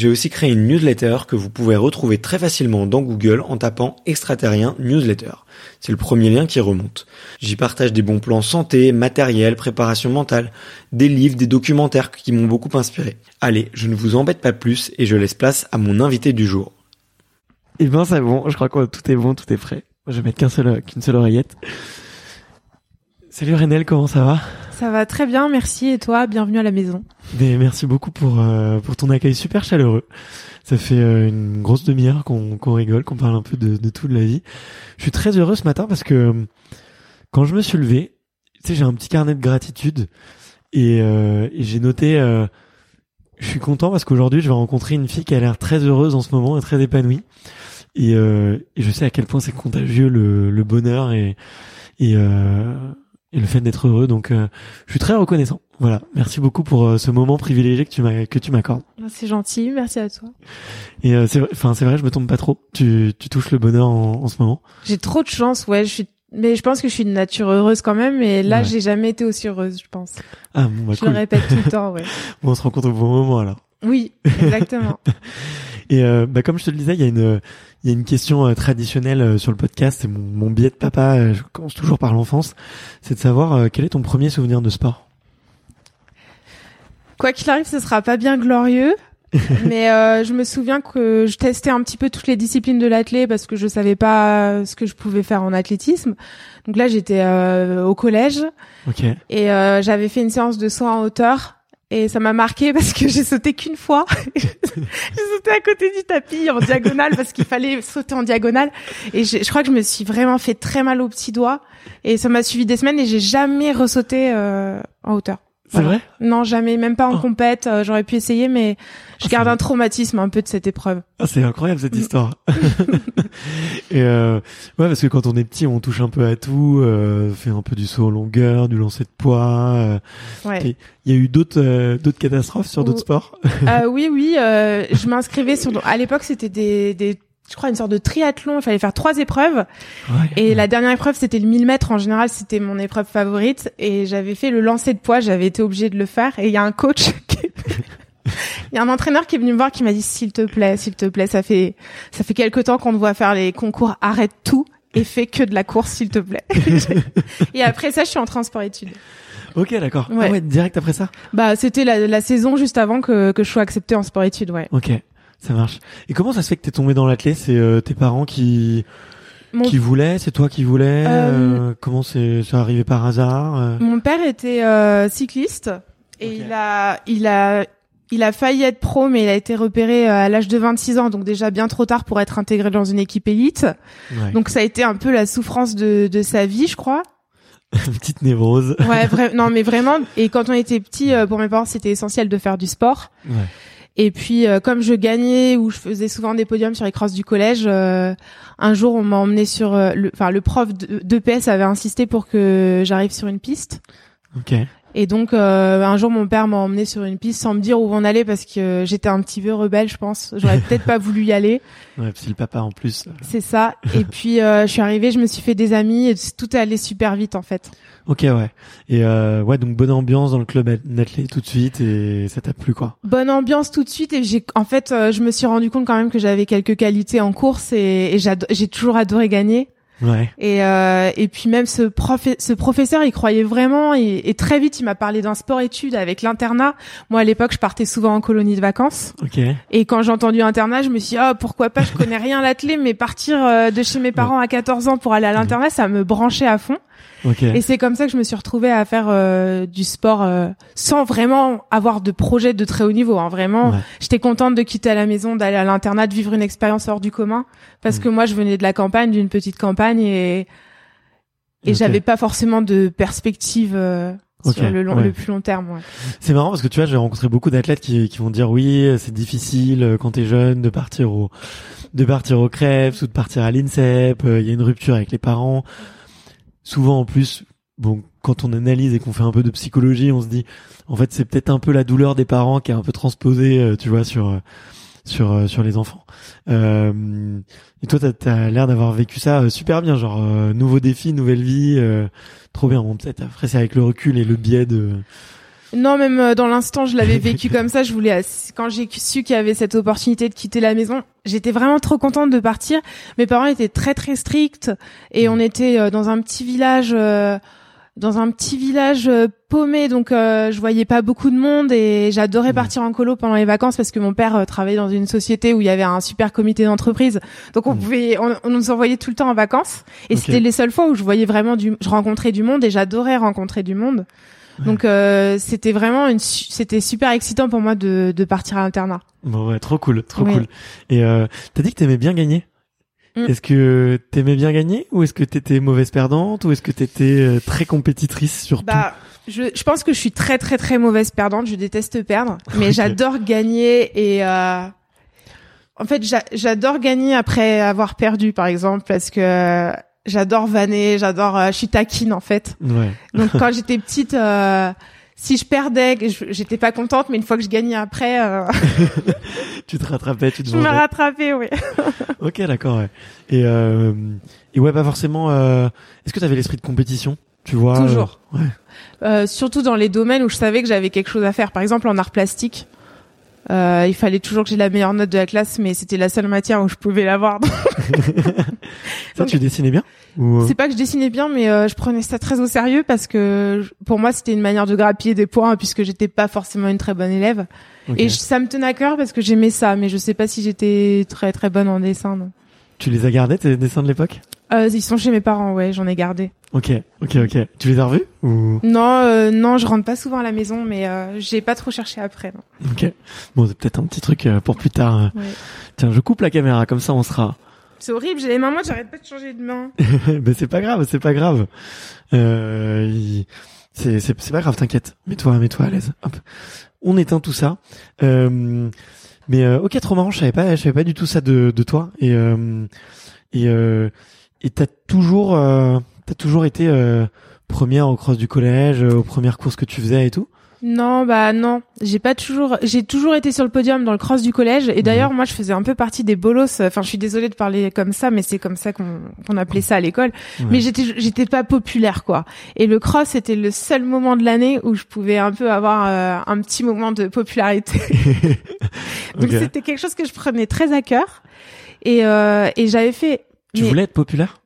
j'ai aussi créé une newsletter que vous pouvez retrouver très facilement dans Google en tapant extraterrien newsletter. C'est le premier lien qui remonte. J'y partage des bons plans santé, matériel, préparation mentale, des livres, des documentaires qui m'ont beaucoup inspiré. Allez, je ne vous embête pas plus et je laisse place à mon invité du jour. Eh ben c'est bon, je crois que tout est bon, tout est prêt. Je vais mettre qu'un seul, qu'une seule oreillette. Salut Renel, comment ça va? Ça va très bien, merci. Et toi, bienvenue à la maison. Mais merci beaucoup pour euh, pour ton accueil super chaleureux. Ça fait euh, une grosse demi-heure qu'on qu'on rigole, qu'on parle un peu de, de tout de la vie. Je suis très heureux ce matin parce que euh, quand je me suis levé, tu sais, j'ai un petit carnet de gratitude et, euh, et j'ai noté. euh, je suis content parce qu'aujourd'hui, je vais rencontrer une fille qui a l'air très heureuse en ce moment et très épanouie. Et, euh, et je sais à quel point c'est contagieux le, le bonheur et et, euh, et le fait d'être heureux. Donc, euh, je suis très reconnaissant. Voilà, merci beaucoup pour euh, ce moment privilégié que tu m'as que tu m'accordes. C'est gentil, merci à toi. Et euh, c'est enfin c'est vrai, je me tombe pas trop. Tu tu touches le bonheur en, en ce moment. J'ai trop de chance, ouais. Je suis, mais je pense que je suis de nature heureuse quand même. Et là, Ouais. j'ai jamais été aussi heureuse, je pense. Ah bon, bah je cool. le répète tout le temps, ouais. Bon, on se rencontre au bon moment alors. Oui, exactement. Et euh, bah comme je te le disais, il y a une il y a une question euh, traditionnelle euh, sur le podcast. C'est mon, mon biais de papa. euh, je commence toujours par l'enfance. C'est de savoir quel est ton premier souvenir de sport? Quoi qu'il arrive, ce sera pas bien glorieux. mais euh, je me souviens que je testais un petit peu toutes les disciplines de l'athlé parce que je savais pas ce que je pouvais faire en athlétisme. Donc là, j'étais euh, au collège et euh, j'avais fait une séance de saut en hauteur et ça m'a marqué parce que j'ai sauté qu'une fois. j'ai sauté à côté du tapis en diagonale parce qu'il fallait sauter en diagonale et je, je crois que je me suis vraiment fait très mal au petit doigt et ça m'a suivi des semaines et j'ai jamais ressauté euh, en hauteur. C'est Voilà. vrai Non, jamais, même pas en Oh. compète. euh, J'aurais pu essayer, mais je Ah, garde un traumatisme un peu de cette épreuve. Ah, c'est incroyable cette Mm. histoire. et euh, ouais, parce que quand on est petit, on touche un peu à tout, euh, fait un peu du saut en longueur, du lancer de poids. euh. Ouais. Il y a eu d'autres euh, d'autres catastrophes sur d'autres sports? Euh, oui, oui. euh, je m'inscrivais sur. À l'époque, c'était des, des, je crois, une sorte de triathlon. Il fallait faire trois épreuves. Ouais. Et la dernière épreuve, c'était le 1000 mètres. En général, c'était mon épreuve favorite. Et j'avais fait le lancer de poids. J'avais été obligée de le faire. Et il y a un coach qui... Il y a un entraîneur qui est venu me voir qui m'a dit s'il te plaît, s'il te plaît, ça fait ça fait quelque temps qu'on te voit faire les concours, arrête tout et fais que de la course s'il te plaît. et après ça, je suis entrée en sport études. Ok, d'accord. Ouais. Ah ouais, direct après ça? Bah, c'était la, la saison juste avant que que je sois acceptée en sport études, ouais. Ok, ça marche. Et comment ça se fait que t'es tombé dans l'athlète C'est euh, tes parents qui Mon, Qui voulait C'est toi qui voulais? Euh, Euh, Comment c'est arrivé par hasard? Euh mon père était euh, cycliste et il a il a il a failli être pro mais il a été repéré à l'âge de 26 ans donc déjà bien trop tard pour être intégré dans une équipe élite. Ouais. Donc ça a été un peu la souffrance de de sa vie, je crois. Petite névrose. Ouais, non mais vraiment et quand on était petit pour mes parents, c'était essentiel de faire du sport. Ouais. Et puis, euh, comme je gagnais ou je faisais souvent des podiums sur les crosses du collège, euh, un jour, on m'a emmené sur, euh, le, enfin, le prof de, d'EPS avait insisté pour que j'arrive sur une piste. Et donc, euh, un jour, mon père m'a emmené sur une piste sans me dire où on allait parce que j'étais un petit peu rebelle, je pense. J'aurais peut-être pas voulu y aller. Ouais, c'est le papa en plus. C'est ça. Et puis, euh, je suis arrivée, je me suis fait des amis et tout est allé super vite, en fait. Ok, ouais. Et euh, ouais, donc bonne ambiance dans le club Nathalie tout de suite et ça t'a plu quoi. bonne ambiance tout de suite et j'ai en fait euh, je me suis rendu compte quand même que j'avais quelques qualités en course et, j'ai toujours adoré gagner Ouais. et euh, et puis même ce prof ce professeur il croyait vraiment et, et très vite il m'a parlé d'un sport études avec l'internat moi à l'époque je partais souvent en colonie de vacances Ok. et quand j'ai entendu internat je me suis dit oh pourquoi pas je connais rien à l'athlé mais partir euh, de chez mes parents à 14 ans pour aller à l'internat ça me branchait à fond Ok. et c'est comme ça que je me suis retrouvée à faire euh, du sport euh, sans vraiment avoir de projet de très haut niveau. Hein. Vraiment, Ouais. j'étais contente de quitter la maison, d'aller à l'internat, de vivre une expérience hors du commun, parce Mm. que moi, je venais de la campagne, d'une petite campagne, et et Ok. j'avais pas forcément de perspective euh, sur le long, ouais. le plus long terme. Ouais. C'est marrant parce que tu vois, j'ai rencontré beaucoup d'athlètes qui, qui vont dire oui, c'est difficile euh, quand t'es jeune de partir au de partir au Krebs ou de partir à l'INSEP. euh, Il y a une rupture avec les parents. Souvent en plus, bon, quand on analyse et qu'on fait un peu de psychologie, on se dit en fait c'est peut-être un peu la douleur des parents qui est un peu transposée, euh, tu vois, sur euh, sur euh, sur les enfants. Et toi, t'as as, l'air d'avoir vécu ça super bien, genre euh, nouveau défi, nouvelle vie, euh, trop bien. Bon, peut-être après c'est avec le recul et le biais de Non, même euh, dans l'instant, je l'avais vécu comme ça. Je voulais, quand j'ai su qu'il y avait cette opportunité de quitter la maison, j'étais vraiment trop contente de partir. Mes parents étaient très très stricts et on était euh, dans un petit village, euh, dans un petit village euh, paumé, donc euh, je voyais pas beaucoup de monde et j'adorais Ouais. partir en colo pendant les vacances parce que mon père travaillait dans une société où il y avait un super comité d'entreprise, donc on Mm. pouvait, on, on nous envoyait tout le temps en vacances et c'était les seules fois où je voyais vraiment du, je rencontrais du monde et j'adorais rencontrer du monde. Donc euh, c'était vraiment une su- c'était super excitant pour moi de, de partir à l'internat. Bon ouais, trop cool, trop Oui. cool. Et euh, t'as dit que t'aimais bien gagner. Mm. Est-ce que t'aimais bien gagner ou est-ce que t'étais mauvaise perdante ou est-ce que t'étais euh, très compétitrice sur Bah je, je pense que je suis très très très mauvaise perdante, je déteste perdre, mais j'adore gagner et euh, en fait j'a- j'adore gagner après avoir perdu par exemple parce que j'adore vanner, j'adore euh, je suis taquine en fait. Ouais. Donc quand j'étais petite euh, si je perdais, j'étais pas contente, mais une fois que je gagnais après, euh, Tu te rattrapais, tu te je me rattrapais, oui. Ok, d'accord. Ouais. Et euh, et ouais, pas forcément. euh, Est-ce que t'avais l'esprit de compétition Tu vois? Toujours. Ouais. Euh, surtout dans les domaines où je savais que j'avais quelque chose à faire. Par exemple, en art plastique, euh, il fallait toujours que j'ai la meilleure note de la classe, mais c'était la seule matière où je pouvais l'avoir. Ça, tu dessinais bien ou... euh, C'est pas que je dessinais bien, mais euh, je prenais ça très au sérieux parce que pour moi, c'était une manière de grappiller des points puisque j'étais pas forcément une très bonne élève. Et je- ça me tenait à cœur parce que j'aimais ça, mais je sais pas si j'étais très très bonne en dessin. Non. Tu les as gardés tes dessins de l'époque Euh, ils sont chez mes parents, ouais, j'en ai gardé. Ok, ok, ok. Tu les as revus ou Non, euh, non, je rentre pas souvent à la maison, mais euh, j'ai pas trop cherché après. Non. Ok. Bon, c'est peut-être un petit truc euh, pour plus tard. euh. Ouais. Tiens, je coupe la caméra, comme ça on sera. C'est horrible, j'ai les mains moites, j'arrête pas de changer de main. ben c'est pas grave, c'est pas grave. Euh, c'est c'est pas grave, t'inquiète. Mets-toi, mets-toi à l'aise. Hop. On éteint tout ça. Euh, mais euh, ok, trop marrant. Je savais pas, je savais pas du tout ça de de toi. Et euh, et euh, et t'as toujours euh, t'as toujours été première au cross du collège, aux premières courses que tu faisais et tout? Non, bah non, j'ai pas toujours, j'ai toujours été sur le podium dans le cross du collège. Et d'ailleurs, moi, je faisais un peu partie des bolos. Enfin, je suis désolée de parler comme ça, mais c'est comme ça qu'on appelait ça à l'école. Ouais. Mais j'étais, j'étais pas populaire, quoi. Et le cross, c'était le seul moment de l'année où je pouvais un peu avoir euh, un petit moment de popularité. Donc c'était quelque chose que je prenais très à cœur. Et euh, et j'avais fait. Tu mais- voulais être populaire?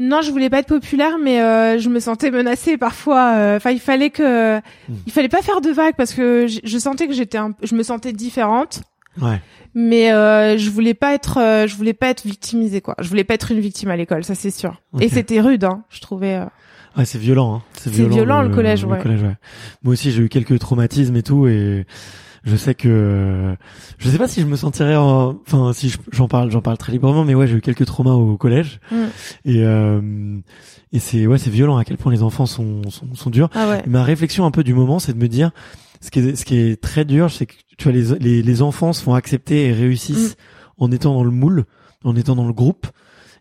Non, je voulais pas être populaire, mais euh, je me sentais menacée parfois. euh, Enfin, il fallait que, Hmm. il fallait pas faire de vagues parce que je, je sentais que j'étais, un... je me sentais différente. Ouais. Mais euh, je voulais pas être, euh, je voulais pas être victimisée quoi. Je voulais pas être une victime à l'école, ça c'est sûr. Et c'était rude, hein. Je trouvais. euh, Ouais, c'est violent. Hein. C'est violent, le collège, ouais. Moi aussi, j'ai eu quelques traumatismes et tout, et je sais que je sais pas si je me sentirais, en... enfin, si je- j'en parle, j'en parle très librement, mais ouais, j'ai eu quelques traumas au collège, Mm. et euh, et c'est ouais, c'est violent à quel point les enfants sont sont, sont durs. Ah ouais. Ma réflexion un peu du moment, c'est de me dire, ce qui est, ce qui est très dur, c'est que tu vois, les, les, les enfants se font accepter et réussissent en étant dans le moule, en étant dans le groupe.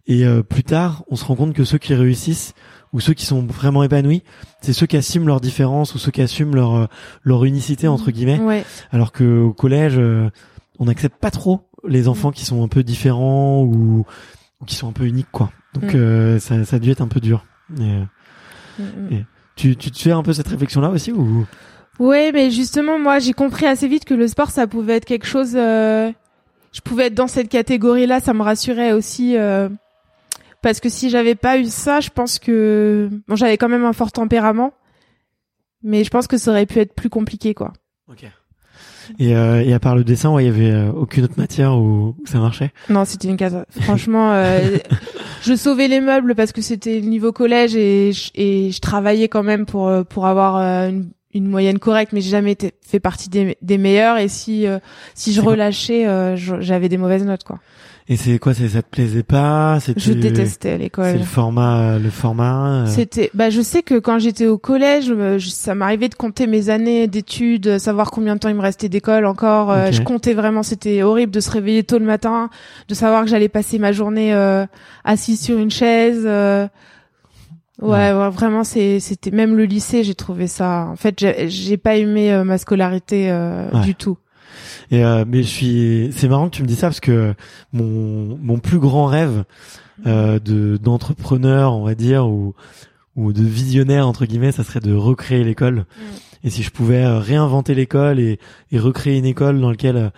Et euh, plus tard, on se rend compte que ceux qui réussissent ou ceux qui sont vraiment épanouis, c'est ceux qui assument leurs différences ou ceux qui assument leur euh, leur unicité entre guillemets. Ouais. Alors que au collège, euh, on n'accepte pas trop les enfants qui sont un peu différents ou, ou qui sont un peu uniques quoi. Donc Mm. euh, ça, ça a dû être un peu dur. Et, euh. Et- tu, tu te fais un peu cette réflexion là aussi ou? Ouais, mais justement, moi, j'ai compris assez vite que le sport, ça pouvait être quelque chose. euh, Je pouvais être dans cette catégorie-là, ça me rassurait aussi. euh, Parce que si j'avais pas eu ça, je pense que bon, j'avais quand même un fort tempérament, mais je pense que ça aurait pu être plus compliqué, quoi. Ok. Et, euh, et à part le dessin, ouais, il y avait euh, aucune autre matière où, où ça marchait? Non, c'était une case. Franchement, euh, je sauvais les meubles parce que c'était le niveau collège et je, et je travaillais quand même pour euh, pour avoir euh, une, une moyenne correcte, mais j'ai jamais été, fait partie des, des meilleurs. Et si euh, si je relâchais, euh, j'avais des mauvaises notes, quoi. Et c'est quoi c'est ça te plaisait pas? C'était Je détestais C'est l'école. le format le format. euh, C'était, bah, je sais que quand j'étais au collège, euh, je- ça m'arrivait de compter mes années d'études, euh, savoir combien de temps il me restait d'école encore. euh. Je comptais vraiment, c'était horrible de se réveiller tôt le matin, de savoir que j'allais passer ma journée euh, assise sur une chaise. euh. Ouais, ouais, vraiment, c'est, c'était même le lycée, j'ai trouvé ça. En fait, j'ai, j'ai pas aimé euh, ma scolarité euh, Ouais. du tout. Et euh, mais je suis c'est marrant que tu me dis ça parce que mon mon plus grand rêve euh, de d'entrepreneur, on va dire ou ou de visionnaire entre guillemets, ça serait de recréer l'école. Et si je pouvais euh, réinventer l'école et et recréer une école dans laquelle euh,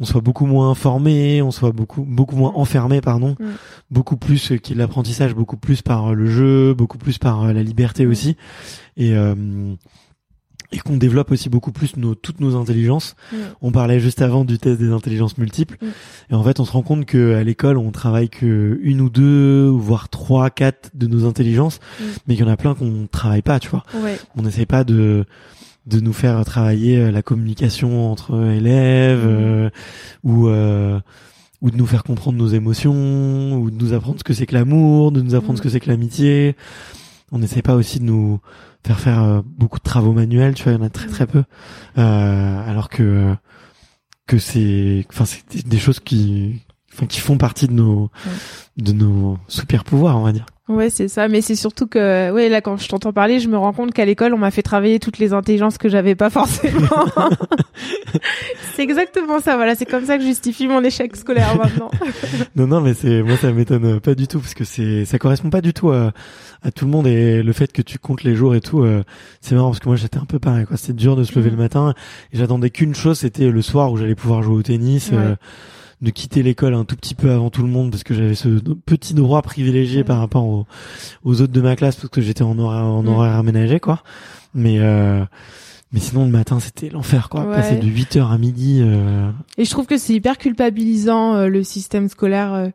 on soit beaucoup moins formé, on soit beaucoup beaucoup moins enfermé, pardon, Mm. beaucoup plus euh, qu'il l'apprentissage, beaucoup plus par le jeu, beaucoup plus par la liberté Mm. aussi, et euh, et qu'on développe aussi beaucoup plus nos toutes nos intelligences. Mm. On parlait juste avant du test des intelligences multiples, Mm. et en fait on se rend compte que à l'école on travaille que une ou deux, voire trois, quatre de nos intelligences, Mm. mais qu'il y en a plein qu'on travaille pas, tu vois Ouais. on n'essaie pas de de nous faire travailler euh, la communication entre élèves euh, ou euh, ou de nous faire comprendre nos émotions ou de nous apprendre ce que c'est que l'amour de nous apprendre ce que c'est que l'amitié on n'essaie pas aussi de nous faire faire euh, beaucoup de travaux manuels tu vois il y en a très très peu. Euh, alors que que c'est enfin c'est des- des choses qui enfin qui font partie de nos de nos super pouvoirs on va dire Ouais, c'est ça. Mais c'est surtout que, ouais, là, quand je t'entends parler, je me rends compte qu'à l'école, on m'a fait travailler toutes les intelligences que j'avais pas forcément. c'est exactement ça. Voilà, c'est comme ça que je justifie mon échec scolaire maintenant. Non, non, mais c'est moi ça m'étonne pas du tout parce que c'est ça correspond pas du tout à, à tout le monde et le fait que tu comptes les jours et tout, euh, c'est marrant parce que moi j'étais un peu pareil quoi. C'était dur de se lever le matin et j'attendais qu'une chose, c'était le soir où j'allais pouvoir jouer au tennis, euh. De quitter l'école un tout petit peu avant tout le monde parce que j'avais ce petit droit privilégié Mhm. par rapport aux, aux autres de ma classe parce que j'étais en horaire en Mhm. horaire aménagé quoi. Mais euh, mais sinon le matin c'était l'enfer quoi. Ouais. Passer de 8h à midi. Euh... Et je trouve que c'est hyper culpabilisant, euh, le système scolaire. euh.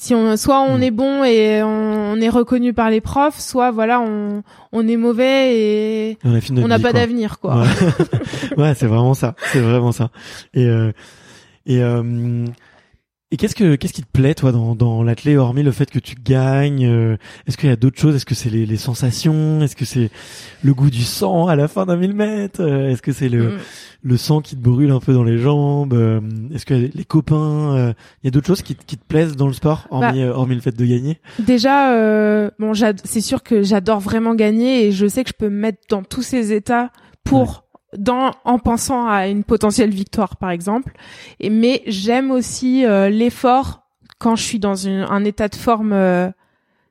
si on, soit on Mm. est bon et on, on est reconnu par les profs, soit voilà, on, on est mauvais et et on n'a pas d'avenir, quoi. Ouais, ouais c'est vraiment ça. C'est vraiment ça. Et euh, et euh, et qu'est-ce que qu'est-ce qui te plaît toi dans dans l'athlé hormis le fait que tu gagnes euh, Est-ce qu'il y a d'autres choses? Est-ce que c'est les, les sensations? Est-ce que c'est le goût du sang à la fin d'un 1000 mètres? Euh, Est-ce que c'est le Mm. le sang qui te brûle un peu dans les jambes? Euh, Est-ce que les copains euh, Il y a d'autres choses qui te- qui te plaisent dans le sport hormis euh, hormis le fait de gagner? Déjà, euh, bon, c'est sûr que j'adore vraiment gagner et je sais que je peux me mettre dans tous ces états pour dans en pensant à une potentielle victoire, par exemple. Et mais j'aime aussi euh, l'effort quand je suis dans une- un état de forme, euh,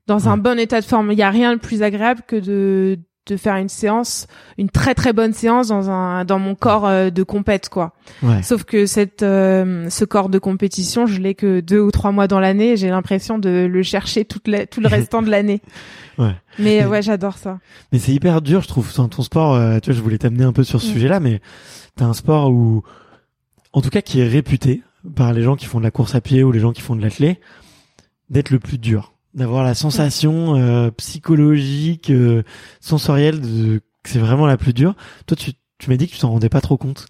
dans un bon état de forme. Il y a rien de plus agréable que de de faire une séance, une très très bonne séance dans un dans mon corps euh, de compète quoi. Ouais. Sauf que cette euh, ce corps de compétition, je l'ai que deux ou trois mois dans l'année. J'ai l'impression de le chercher toute la, tout le restant de l'année. Ouais. Mais Mais- ouais, j'adore ça. Mais c'est hyper dur, je trouve. Enfin, ton sport, euh, tu vois, je voulais t'amener un peu sur ce Mm. sujet-là, mais t'as un sport où, en tout cas qui est réputé par les gens qui font de la course à pied ou les gens qui font de l'athlé, d'être le plus dur, d'avoir la sensation euh, psychologique, euh, sensorielle de que c'est vraiment la plus dure. Toi, tu, tu m'as dit que tu t'en rendais pas trop compte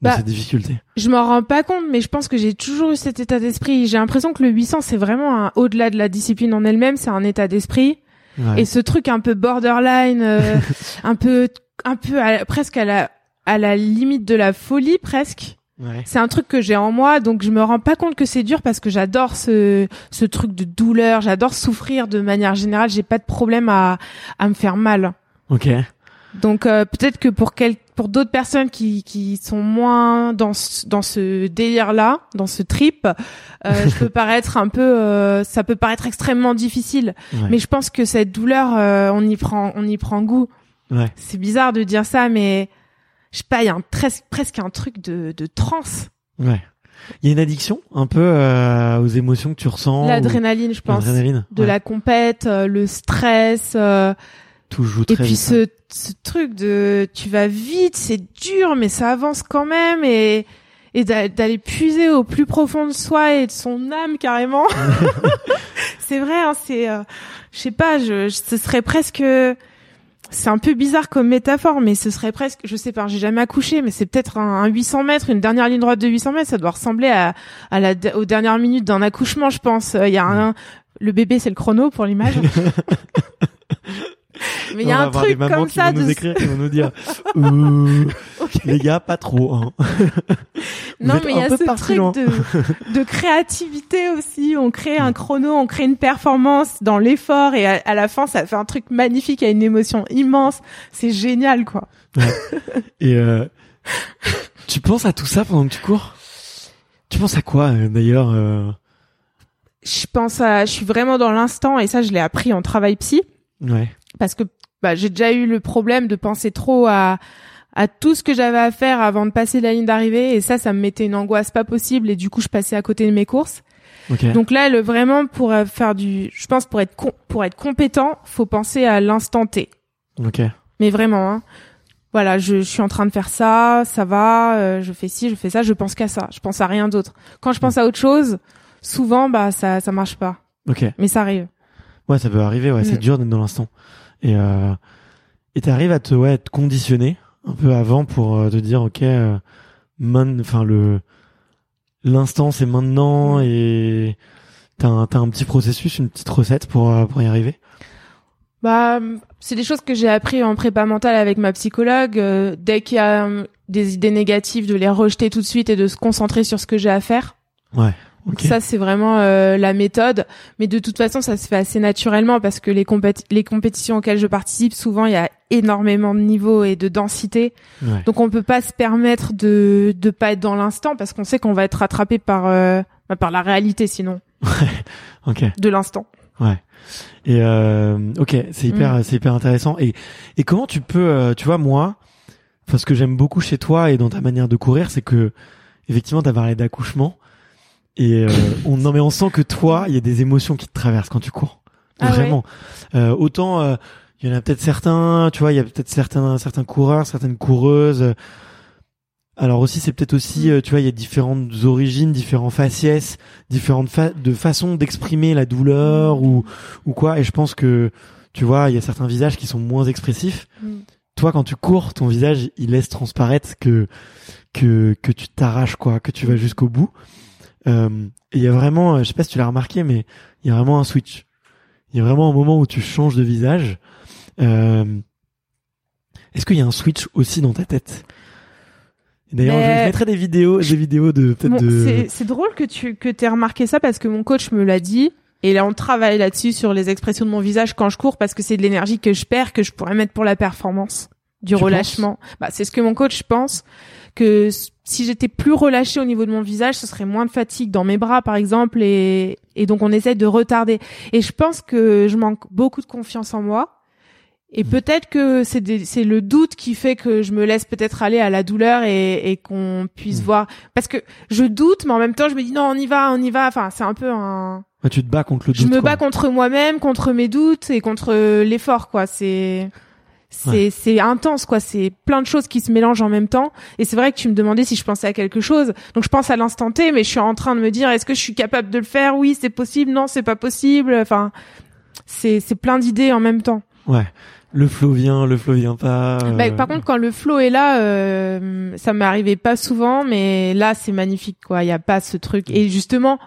de Bah, cette difficulté. Je m'en rends pas compte, mais je pense que j'ai toujours eu cet état d'esprit. J'ai l'impression que le 800, c'est vraiment un, au-delà de la discipline en elle-même, c'est un état d'esprit. Ouais. Et ce truc un peu borderline, euh, un peu, un peu à- presque à la, à la limite de la folie presque. Ouais. C'est un truc que j'ai en moi, donc je me rends pas compte que c'est dur parce que j'adore ce, ce truc de douleur, j'adore souffrir de manière générale. J'ai pas de problème à, à me faire mal. Ok. Donc euh, peut-être que pour quel, pour d'autres personnes qui, qui sont moins dans ce, dans ce délire là, dans ce trip, euh, je peux paraître un peu, euh, ça peut paraître extrêmement difficile. Ouais. Mais je pense que cette douleur, euh, on y prend, on y prend goût. Ouais. C'est bizarre de dire ça, mais je sais pas, il y a un, tres- presque un truc de, de transe. Ouais. Il y a une addiction un peu euh, aux émotions que tu ressens. ou- L'adrénaline, je pense. L'adrénaline. De ouais. la compète, euh, le stress. euh, Tout joue Et très puis vite. ce, ce truc de tu vas vite, c'est dur, mais ça avance quand même et et d'a- d'aller puiser au plus profond de soi et de son âme carrément. c'est vrai, hein, c'est, euh, je sais pas, je, je- ce serait presque, c'est un peu bizarre comme métaphore, mais ce serait presque, je sais pas, j'ai jamais accouché, mais c'est peut-être un, un 800 mètres, une dernière ligne droite de 800 mètres, ça doit ressembler à, à la, aux dernières minutes d'un accouchement, je pense. Il y a un, le bébé, c'est le chrono pour l'image. Mais il y On a va un des truc mamans comme qui ça vont nous de écrire, qui vont nous dire les gars, pas trop. Hein. Non, mais il y a ce truc de, de créativité aussi. On crée un chrono, on crée une performance dans l'effort et à, à la fin, ça fait un truc magnifique, il y a une émotion immense. C'est génial, quoi. Et euh, tu penses à tout ça pendant que tu cours? Tu penses à quoi euh, d'ailleurs euh, Je pense à, je suis vraiment dans l'instant et ça, je l'ai appris en travail psy Ouais. Parce que bah, j'ai déjà eu le problème de penser trop à à tout ce que j'avais à faire avant de passer la ligne d'arrivée et ça, ça me mettait une angoisse pas possible et du coup, je passais à côté de mes courses. Ok. Donc là, le, vraiment pour euh, faire du, je pense pour être pour être compétent, faut penser à l'instant T. ok. Mais vraiment, hein. Voilà, je, je suis en train de faire ça, ça va, euh, je fais ci, je fais ça, je pense qu'à ça, je pense à rien d'autre. Quand je pense à autre chose, souvent, bah ça, ça marche pas. Ok. Mais ça arrive. Ouais, ça peut arriver. Ouais, c'est Mm. dur d'être dans l'instant. Et euh, et t'arrives à te ouais être conditionné un peu avant pour euh, te dire ok, euh, enfin le l'instant c'est maintenant Mm. et t'as un t'as un petit processus, une petite recette pour euh, pour y arriver? Bah, c'est des choses que j'ai appris en prépa mentale avec ma psychologue. euh, dès qu'il y a euh, des idées négatives, de les rejeter tout de suite et de se concentrer sur ce que j'ai à faire. Ouais. Ok. Ça, c'est vraiment euh, la méthode. Mais de toute façon, ça se fait assez naturellement parce que les, compét- les compétitions auxquelles je participe, souvent, il y a énormément de niveaux et de densité. Ouais. Donc, on peut pas se permettre de de pas être dans l'instant parce qu'on sait qu'on va être rattrapé par euh, par la réalité, sinon, Ok. de l'instant. Ouais. Et euh, ok, c'est hyper, c'est hyper intéressant. Et et comment tu peux, euh, tu vois, moi, enfin, ce que j'aime beaucoup chez toi et dans ta manière de courir, c'est que effectivement, t'as parlé d'accouchement et euh, on, non mais on sent que toi, il y a des émotions qui te traversent quand tu cours. Ah ouais. Vraiment. Euh, autant, euh, il y en a peut-être certains, tu vois, il y a peut-être certains, certains coureurs, certaines coureuses. Alors aussi, c'est peut-être aussi, euh, tu vois, il y a différentes origines, différents faciès, différentes fa de façons d'exprimer la douleur ou ou quoi. Et je pense que, tu vois, il y a certains visages qui sont moins expressifs. Mm. Toi, quand tu cours, ton visage, il laisse transparaître que que que tu t'arraches quoi, que tu vas jusqu'au bout. Euh, il y a vraiment, euh, je sais pas si tu l'as remarqué, mais il y a vraiment un switch. Il y a vraiment un moment où tu changes de visage. Euh, Est-ce qu'il y a un switch aussi dans ta tête? D'ailleurs, je- mettrai des vidéos, des vidéos de Bon, de. c'est c'est drôle que tu que t'aies remarqué ça parce que mon coach me l'a dit. Et là, on travaille là-dessus sur les expressions de mon visage quand je cours parce que c'est de l'énergie que je perds que je pourrais mettre pour la performance, du Tu relâchement. Bah, c'est ce que mon coach pense que si j'étais plus relâchée au niveau de mon visage, ce serait moins de fatigue dans mes bras, par exemple, et et donc on essaie de retarder. Et je pense que je manque beaucoup de confiance en moi. Et Mm. peut-être que c'est des- c'est le doute qui fait que je me laisse peut-être aller à la douleur et, et qu'on puisse Mm. voir. Parce que je doute, mais en même temps, je me dis non, on y va, on y va. Enfin, c'est un peu un. Ouais, tu te bats contre le Je doute. me quoi. bats contre moi-même, contre mes doutes et contre l'effort, quoi. C'est. C'est c'est intense quoi c'est plein de choses qui se mélangent en même temps et c'est vrai que tu me demandais si je pensais à quelque chose donc je pense à l'instant T mais je suis en train de me dire est-ce que je suis capable de le faire? Oui c'est possible non c'est pas possible enfin c'est c'est plein d'idées en même temps ouais le flow vient, le flow vient pas. Euh. Bah, par contre, quand le flow est là, euh, ça m'arrivait pas souvent, mais là, c'est magnifique, quoi. Il y a pas ce truc. Et justement,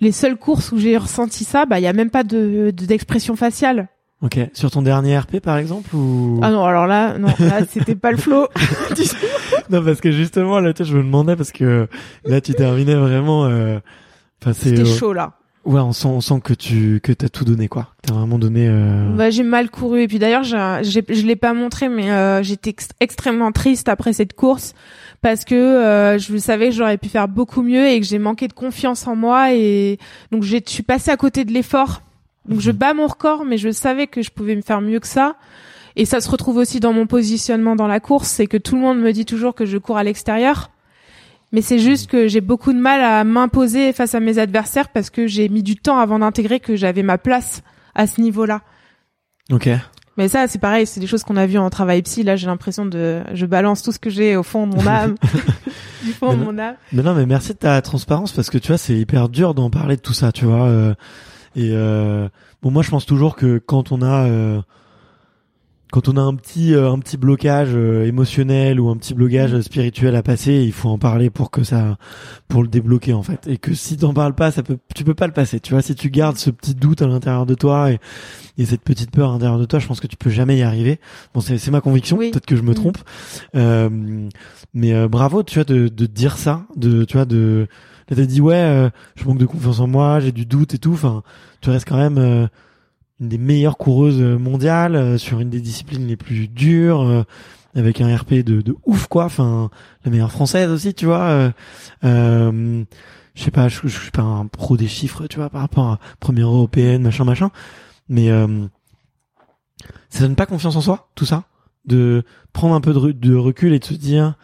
les seules courses où j'ai ressenti ça, bah, il y a même pas de d'expression faciale. Ok. Sur ton dernier RP, par exemple, ou? Ah non, alors là, non, là, c'était pas le flow. non, parce que justement, là, je me demandais parce que là, tu terminais vraiment. Euh... c'était chaud là. Ouais, on sent, on sent que tu que t'as tout donné quoi. T'as vraiment donné. Euh... Bah, j'ai mal couru et puis d'ailleurs, j'ai, je l'ai pas montré, mais euh, j'étais extrêmement triste après cette course parce que euh, je savais que j'aurais pu faire beaucoup mieux et que j'ai manqué de confiance en moi et donc j'ai, je suis passée à côté de l'effort donc je mhm. bats mon record, mais je savais que je pouvais me faire mieux que ça. Et ça se retrouve aussi dans mon positionnement dans la course, c'est que tout le monde me dit toujours que je cours à l'extérieur. Mais c'est juste que j'ai beaucoup de mal à m'imposer face à mes adversaires parce que j'ai mis du temps avant d'intégrer que j'avais ma place à ce niveau-là. Ok. Mais ça, c'est pareil, c'est des choses qu'on a vues en travail psy. Là, j'ai l'impression de, je balance tout ce que j'ai au fond de mon âme, du fond de mon âme. Mais non, mais merci de ta transparence parce que tu vois, c'est hyper dur d'en parler de tout ça, tu vois. Euh, et euh, bon, moi, je pense toujours que quand on a euh, quand on a un petit euh, un petit blocage euh, émotionnel ou un petit blocage mm. spirituel à passer, il faut en parler pour que ça pour le débloquer en fait. Et que si t'en parles pas, ça peut tu peux pas le passer. Tu vois, si tu gardes ce petit doute à l'intérieur de toi et, et cette petite peur à l'intérieur de toi, je pense que tu peux jamais y arriver. Bon, c'est c'est ma conviction. Peut-être que je me mm. trompe. Euh, mais bravo, tu vois, de de dire ça, de tu vois de Là, t'as dit ouais, euh, je manque de confiance en moi, j'ai du doute et tout. Enfin, tu restes quand même euh, une des meilleures coureuses mondiales euh, sur une des disciplines les plus dures, avec un RP de, de ouf quoi. Enfin, la meilleure française aussi, tu vois. je sais pas, je, je, suis pas un pro des chiffres, tu vois, par rapport à première européenne, machin, machin. Mais ça donne pas confiance en soi, tout ça, de prendre un peu de, de recul et de se dire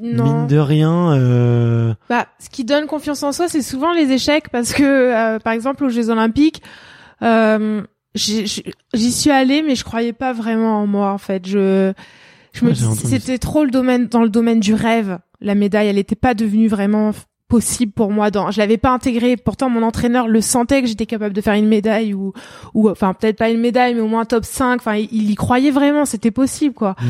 non. Mine de rien. Euh... Bah, ce qui donne confiance en soi, c'est souvent les échecs, parce que, euh, par exemple, aux Jeux Olympiques, euh, j'y suis allée, mais je croyais pas vraiment en moi. En fait, je, je me, c'était trop le domaine dans le domaine du rêve. La médaille, elle n'était pas devenue vraiment possible pour moi dans je l'avais pas intégré. Pourtant mon entraîneur le sentait que j'étais capable de faire une médaille ou ou enfin peut-être pas une médaille mais au moins top 5 enfin il, y croyait vraiment c'était possible quoi. Mmh.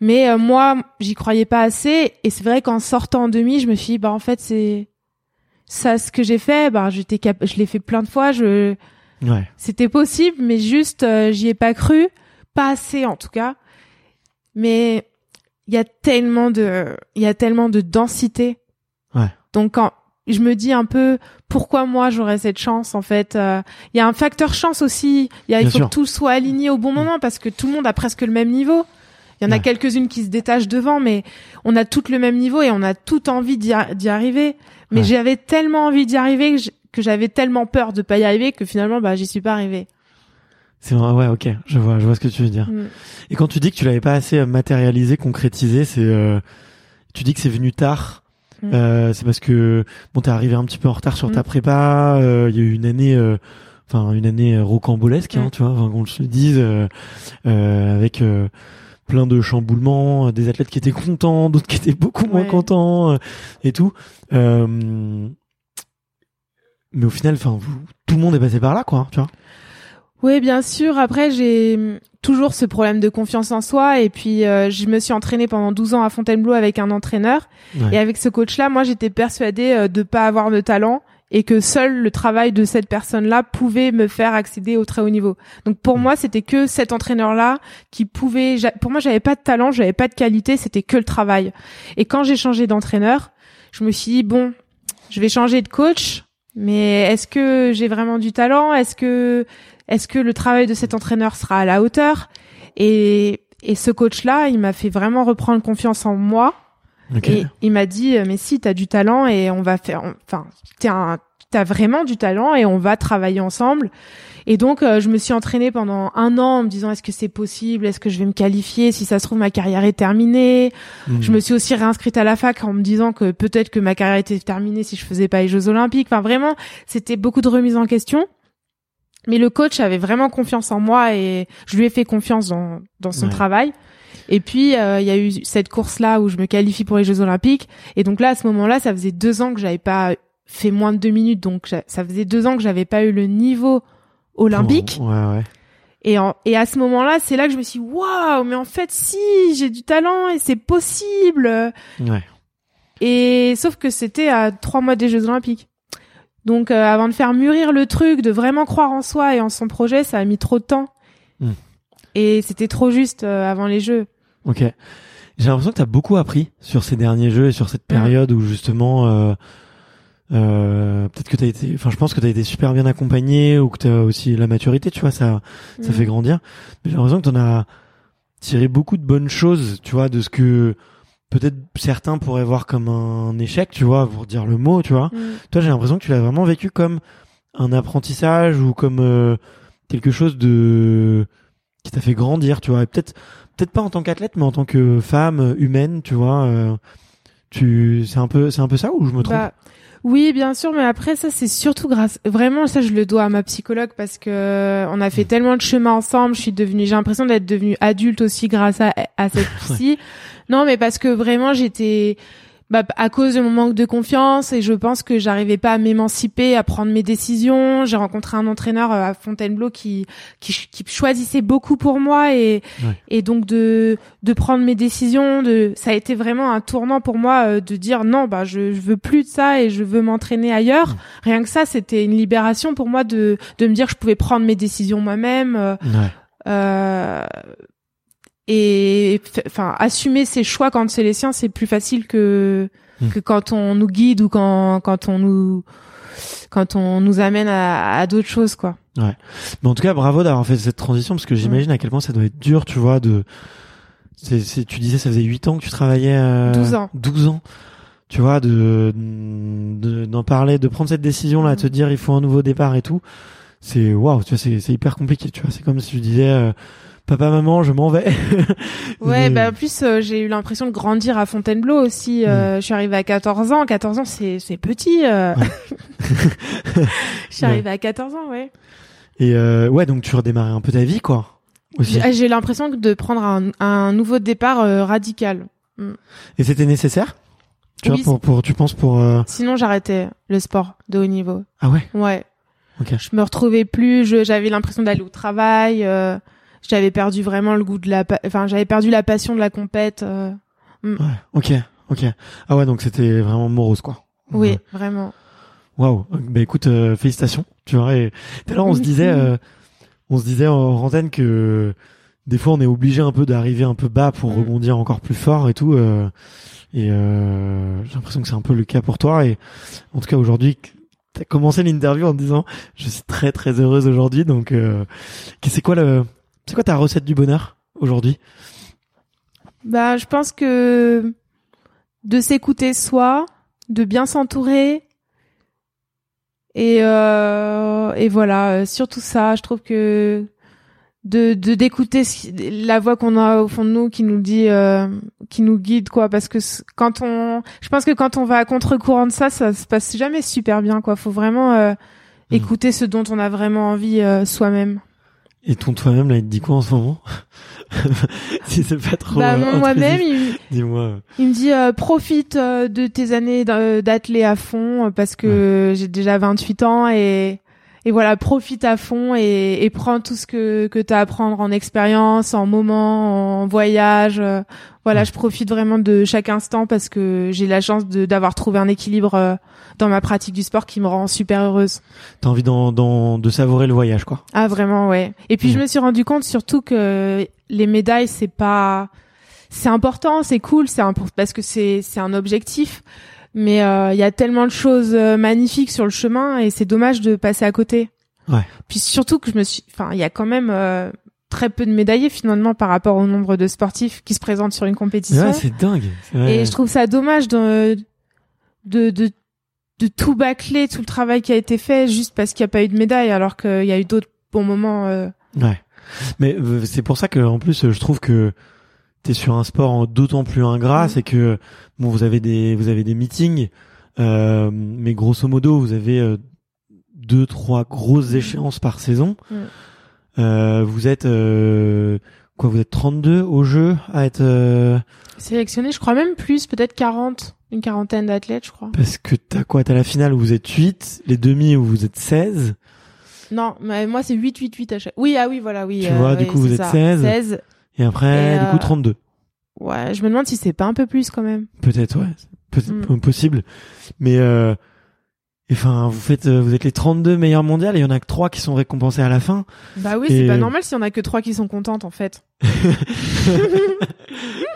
mais euh, moi j'y croyais pas assez. Et c'est vrai qu'en sortant en demi je me suis dit bah en fait c'est ça ce que j'ai fait bah j'étais cap je l'ai fait plein de fois je ouais. c'était possible mais juste euh, j'y ai pas cru. Pas assez en tout cas. Mais il y a tellement de il y a tellement de densité donc quand je me dis un peu pourquoi moi j'aurais cette chance en fait. Euh, il y a un facteur chance aussi. Il y a, il faut que tout soit aligné au bon mm. moment parce que tout le monde a presque le même niveau. Il y en a quelques-unes qui se détachent devant, mais on a toutes le même niveau et on a tout envie d'y arriver. Mais j'avais tellement envie d'y arriver que j'avais tellement peur de pas y arriver que finalement bah j'y suis pas arrivé. C'est vrai, ouais, ok, je vois, je vois ce que tu veux dire. Mm. Et quand tu dis que tu l'avais pas assez matérialisé, concrétisé, c'est, euh, tu dis que c'est venu tard Mm. Euh, c'est parce que bon, t'es arrivé un petit peu en retard sur ta mm. prépa. Euh, il y a eu une année, euh, enfin une année rocambolesque, hein, mm. tu vois, enfin, qu'on se le dise, avec plein de chamboulements, des athlètes qui étaient contents, d'autres qui étaient beaucoup moins contents et tout. mais au final, enfin, tout le monde est passé par là, quoi, tu vois. Oui, bien sûr. Après, j'ai toujours ce problème de confiance en soi. Et puis, euh, je me suis entraînée pendant 12 ans à Fontainebleau avec un entraîneur. Et avec ce coach-là, moi, j'étais persuadée euh, de pas avoir de talent et que seul le travail de cette personne-là pouvait me faire accéder au très haut niveau. Donc pour moi, c'était que cet entraîneur-là qui pouvait. Pour moi, j'avais pas de talent, j'avais pas de qualité, c'était que le travail. Et quand j'ai changé d'entraîneur, je me suis dit bon, je vais changer de coach. Mais est-ce que j'ai vraiment du talent? Est-ce que est-ce que le travail de cet entraîneur sera à la hauteur? Et, et ce coach-là, il m'a fait vraiment reprendre confiance en moi. Et il m'a dit, mais si, t'as du talent et on va faire, enfin, t'as vraiment du talent et on va travailler ensemble. Et donc, euh, je me suis entraînée pendant un an en me disant, est-ce que c'est possible? Est-ce que je vais me qualifier? Si ça se trouve, ma carrière est terminée. Hmm. Je me suis aussi réinscrite à la fac en me disant que peut-être que ma carrière était terminée si je faisais pas les Jeux Olympiques. Enfin, vraiment, c'était beaucoup de remises en question. Mais le coach avait vraiment confiance en moi et je lui ai fait confiance dans, dans son Ouais. travail. Et puis euh, il y a eu cette course là où je me qualifie pour les Jeux Olympiques. Et donc là à ce moment-là, ça faisait deux ans que j'avais pas fait moins de deux minutes, donc ça faisait deux ans que j'avais pas eu le niveau olympique. Ouais, ouais. Et, en- et à ce moment-là, c'est là que je me suis waouh, mais en fait si, j'ai du talent et c'est possible. Ouais. Et sauf que c'était à trois mois des Jeux Olympiques. Donc euh, avant de faire mûrir le truc, de vraiment croire en soi et en son projet, ça a mis trop de temps. Hmm. Et c'était trop juste euh, avant les Jeux. Ok. J'ai l'impression que tu as beaucoup appris sur ces derniers jeux et sur cette période où justement, euh, euh, peut-être que tu as été, enfin, je pense que tu as été super bien accompagné ou que tu as aussi la maturité, tu vois, ça, ça Mm. fait grandir. Mais j'ai l'impression que tu en as tiré beaucoup de bonnes choses, tu vois, de ce que peut-être certains pourraient voir comme un échec, tu vois, pour dire le mot, tu vois. Mm. Toi, j'ai l'impression que tu l'as vraiment vécu comme un apprentissage ou comme euh, quelque chose de qui t'a fait grandir, tu vois. Et peut-être peut-être pas en tant qu'athlète, mais en tant que femme humaine, tu vois. euh, tu c'est un peu c'est un peu ça ou je me trompe? Bah, oui, bien sûr, mais après ça c'est surtout grâce vraiment ça je le dois à ma psychologue parce que on a fait tellement de chemin ensemble, je suis devenue j'ai l'impression d'être devenue adulte aussi grâce à à cette psy. non, mais parce que vraiment j'étais bah, à cause de mon manque de confiance et je pense que j'arrivais pas à m'émanciper, à prendre mes décisions. J'ai rencontré un entraîneur euh, à Fontainebleau qui, qui qui choisissait beaucoup pour moi et et donc de de prendre mes décisions. De ça a été vraiment un tournant pour moi euh, de dire non bah je, je veux plus de ça et je veux m'entraîner ailleurs. Rien que ça c'était une libération pour moi de de me dire que je pouvais prendre mes décisions moi-même. euh, euh, et enfin assumer ses choix quand c'est les siens c'est plus facile que Mm. que quand on nous guide ou quand quand on nous quand on nous amène à, à d'autres choses quoi Mais en tout cas, bravo d'avoir fait cette transition parce que j'imagine à quel point ça doit être dur, tu vois, de c'est c'est tu disais ça faisait 8 ans que tu travaillais euh, 12 ans. 12 ans. Tu vois de de- d'en parler, de prendre cette décision là, de te dire il faut un nouveau départ et tout. C'est waouh, tu vois, c'est c'est hyper compliqué, tu vois, c'est comme si tu disais euh, papa maman, je m'en vais. ouais Mais- bah en plus euh, j'ai eu l'impression de grandir à Fontainebleau aussi euh, je suis arrivée à 14 ans 14 ans c'est c'est petit euh. je suis Ouais. arrivée à 14 ans ouais Et euh, ouais, donc tu redémarrais un peu ta vie quoi. Aussi. j'ai l'impression de prendre un, un nouveau départ euh, radical Et c'était nécessaire? Tu Oui, vois pour pour tu penses pour euh, sinon j'arrêtais le sport de haut niveau Ah ouais? ouais OK. je me retrouvais plus j'avais l'impression d'aller au travail euh, j'avais perdu vraiment le goût de la enfin j'avais perdu la passion de la compète euh. Ouais. OK. OK. Ah ouais, donc c'était vraiment morose quoi. oui vraiment Waouh. Bah écoute, euh, félicitations. Tu vois, et tout à l'heure on se disait, euh, on se disait en antenne que des fois on est obligé un peu d'arriver un peu bas pour Mm. rebondir encore plus fort et tout. euh, et euh, j'ai l'impression que c'est un peu le cas pour toi. Et en tout cas aujourd'hui, t'as commencé l'interview en te disant, je suis très très heureuse aujourd'hui. Donc, euh, c'est quoi le, c'est quoi ta recette du bonheur aujourd'hui? Bah, je pense que de s'écouter soi, de bien s'entourer et euh, et voilà, euh, surtout ça, je trouve que de de d'écouter la voix qu'on a au fond de nous qui nous dit euh, qui nous guide quoi parce que quand on je pense que quand on va à contre-courant de ça ça se passe jamais super bien quoi. Faut vraiment euh, Mhm. écouter ce dont on a vraiment envie euh, soi-même Et ton toi-même là, il te dit quoi en ce moment Si c'est pas trop. bah euh, moi-même il, dis-moi. Il me dit euh, profite euh, de tes années d'a- d'athlé à fond euh, parce que j'ai déjà 28 ans et et voilà profite à fond et, et prends tout ce que que t'as à prendre en expérience, en moments, en voyage. voilà, je profite vraiment de chaque instant parce que j'ai la chance de d'avoir trouvé un équilibre euh, dans ma pratique du sport qui me rend super heureuse. T'as envie d'en- d'en- de savourer le voyage, quoi. Ah vraiment ouais. Et puis je me suis rendu compte surtout que les médailles c'est pas c'est important, c'est cool, c'est impor- parce que c'est c'est un objectif. Mais euh, il y a tellement de choses euh, magnifiques sur le chemin et c'est dommage de passer à côté. Ouais. Puis surtout que je me suis enfin il y a quand même euh, très peu de médaillés finalement par rapport au nombre de sportifs qui se présentent sur une compétition. Ouais, c'est dingue. Et je trouve ça dommage de, de, de, de tout bâcler, tout le travail qui a été fait juste parce qu'il n'y a pas eu de médaille, alors qu'il y a eu d'autres bons moments. euh. Ouais. Mais euh, c'est pour ça que en plus je trouve que t'es sur un sport d'autant plus ingrat, c'est que bon vous avez des vous avez des meetings, euh, mais grosso modo vous avez euh, deux, trois grosses échéances par saison. Euh, vous êtes euh, quoi Vous êtes 32 au jeu à être euh, Sélectionné, je crois même plus, peut-être 40, une quarantaine d'athlètes, je crois. parce que t'as quoi T'as la finale où vous êtes 8, les demi où vous êtes 16. Non, mais moi c'est 8, 8, 8 à chaque. Oui, ah oui, voilà, oui. Tu euh, vois, du oui, coup, vous êtes ça. 16. 16. Et après, Et, du coup, euh, 32. Ouais, je me demande si c'est pas un peu plus quand même. Peut-être, ouais. Peut- Mm. Possible. Mais, euh, enfin, vous faites, euh, vous êtes les 32 meilleurs mondiales et il y en a que 3 qui sont récompensés à la fin. Bah oui, Et- c'est pas normal s'il y en a que trois qui sont contentes en fait.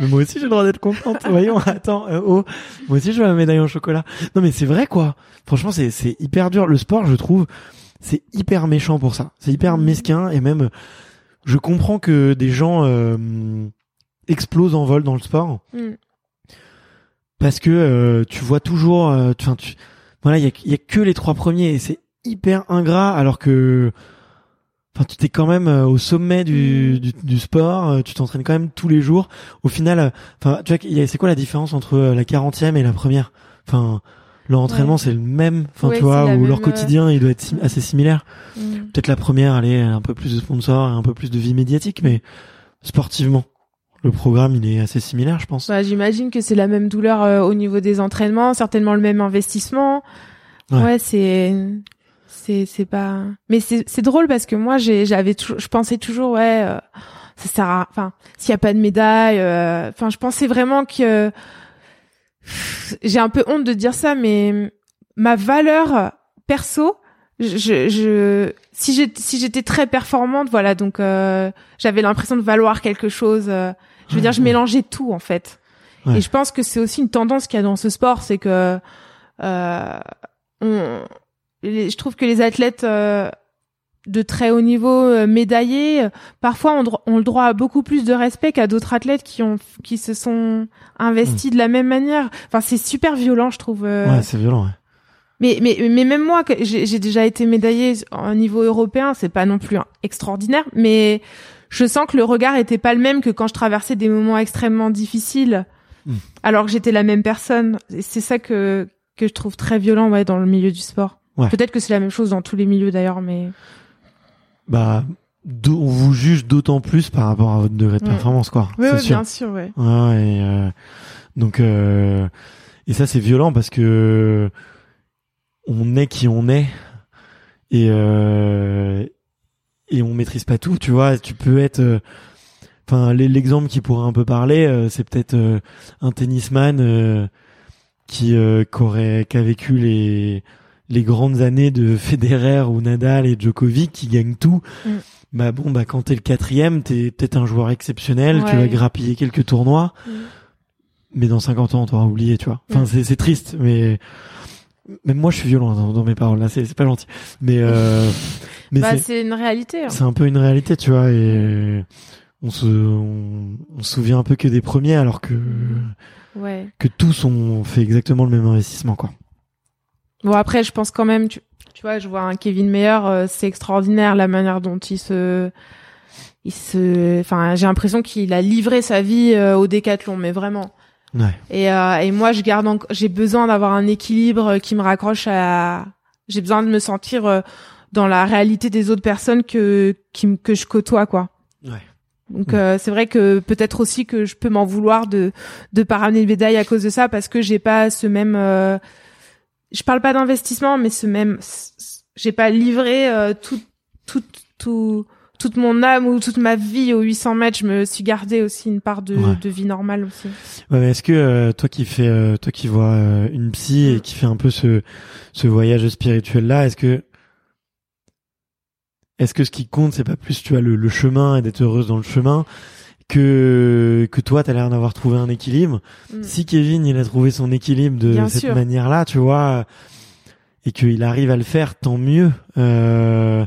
mais moi aussi, j'ai le droit d'être contente. Voyons, attends, euh, oh. Moi aussi, je veux la médaille en chocolat. Non, mais c'est vrai, quoi. Franchement, c'est, c'est hyper dur. Le sport, je trouve, c'est hyper méchant pour ça. C'est hyper Mhm. mesquin et même, je comprends que des gens, euh, explosent en vol dans le sport. Mm. parce que euh, tu vois toujours euh, tu- enfin tu voilà il y a, il y a que les trois premiers et c'est hyper ingrat alors que enfin tu t'es quand même euh, au sommet du, Mm. du, du sport euh, tu t'entraînes quand même tous les jours au final enfin tu vois c'est quoi la différence entre la quarantième et la première? Enfin leur entraînement Ouais. c'est le même enfin Ouais, tu vois ou leur euh, quotidien il doit être sim- assez similaire Mm. peut-être la première elle est un peu plus de sponsors et un peu plus de vie médiatique mais sportivement le programme il est assez similaire je pense Bah, j'imagine que c'est la même douleur euh, au niveau des entraînements, certainement le même investissement. Ouais. Ouais, c'est c'est c'est pas. Mais c'est c'est drôle parce que moi j'ai j'avais toujours je pensais toujours ouais euh, ça sert à enfin s'il y a pas de médaille euh, enfin je pensais vraiment que j'ai un peu honte de dire ça mais ma valeur perso je, je, si j'étais si très performante voilà donc euh, j'avais l'impression de valoir quelque chose euh, je veux dire je mélangeais tout en fait Ouais. et je pense que c'est aussi une tendance qu'il y a dans ce sport c'est que euh, on, les- je trouve que les athlètes euh, de très haut niveau euh, médaillés euh, parfois dro- ont le droit à beaucoup plus de respect qu'à d'autres athlètes qui ont qui se sont investis de la même manière enfin c'est super violent je trouve euh, ouais c'est violent ouais. mais, mais, mais même moi, j'ai déjà été médaillée au niveau européen, c'est pas non plus extraordinaire, mais je sens que le regard était pas le même que quand je traversais des moments extrêmement difficiles, Mm. alors que j'étais la même personne. C'est ça que, que je trouve très violent, ouais, dans le milieu du sport. Ouais. Peut-être que c'est la même chose dans tous les milieux d'ailleurs, mais bah on vous juge d'autant plus par rapport à votre degré de performance quoi. Oui, c'est oui, sûr. bien sûr, ouais. Et, euh, donc euh, et ça c'est violent parce que on est qui on est et euh, et on maîtrise pas tout tu vois. Tu peux être euh, enfin l'e- l'exemple qui pourrait un peu parler euh, c'est peut-être euh, un tennisman euh, qui euh, qui aurait qui a vécu les les grandes années de Federer ou Nadal et Djokovic qui gagnent tout Mm. bah bon bah quand t'es le quatrième t'es peut-être un joueur exceptionnel tu vas grappiller quelques tournois Mm. mais dans 50 ans, on t'aura oublié, tu vois. Enfin, Mm. c'est, c'est triste, mais même moi, je suis violent dans, dans mes paroles. Là, c'est, c'est pas gentil. Mais, euh, mais Bah, c'est, c'est une réalité. hein. c'est un peu une réalité, tu vois. Et on se, on, on se souvient un peu que des premiers, alors que Ouais. que tous ont fait exactement le même investissement, quoi. Bon après, je pense quand même, tu, tu vois, je vois un Kevin Meyer, euh, c'est extraordinaire la manière dont il se, il se, enfin, j'ai l'impression qu'il a livré sa vie euh, au décathlon, mais vraiment. Ouais. Et, euh, et moi, je garde, j'ai besoin d'avoir un équilibre qui me raccroche à, j'ai besoin de me sentir euh, dans la réalité des autres personnes que qui, me- que je côtoie, quoi. Ouais. Donc Mm. euh, c'est vrai que peut-être aussi que je peux m'en vouloir de de pas ramener de médaille à cause de ça parce que j'ai pas ce même euh, je parle pas d'investissement mais ce même j'ai pas livré euh, tout tout tout toute mon âme ou toute ma vie aux 800 mètres je me suis gardé aussi une part de, Ouais. de vie normale aussi Ouais, est-ce que euh, toi qui fais, euh, toi qui vois euh, une psy et qui fait un peu ce ce voyage spirituel là, est-ce que est-ce que ce qui compte c'est pas plus tu vois le, le chemin et d'être heureuse dans le chemin que que toi t'as l'air d'avoir trouvé un équilibre. Mm. Si Kevin il a trouvé son équilibre de Bien cette sûr. manière là, tu vois, et qu'il arrive à le faire, tant mieux. Euh,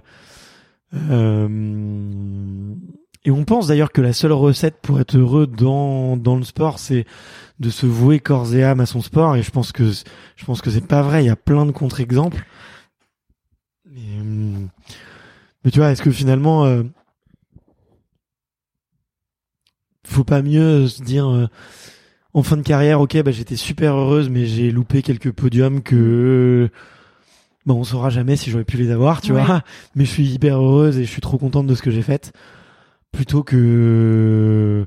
euh, et on pense d'ailleurs que la seule recette pour être heureux dans dans le sport, c'est de se vouer corps et âme à son sport. Et je pense que je pense que c'est pas vrai. Il y a plein de contre-exemples. Mais, mais tu vois, est-ce que finalement, euh, faut pas mieux se dire euh, en fin de carrière, ok, bah j'étais super heureuse, mais j'ai loupé quelques podiums que bah on saura jamais si j'aurais pu les avoir, tu Ouais. vois. Mais je suis hyper heureuse et je suis trop contente de ce que j'ai fait, plutôt que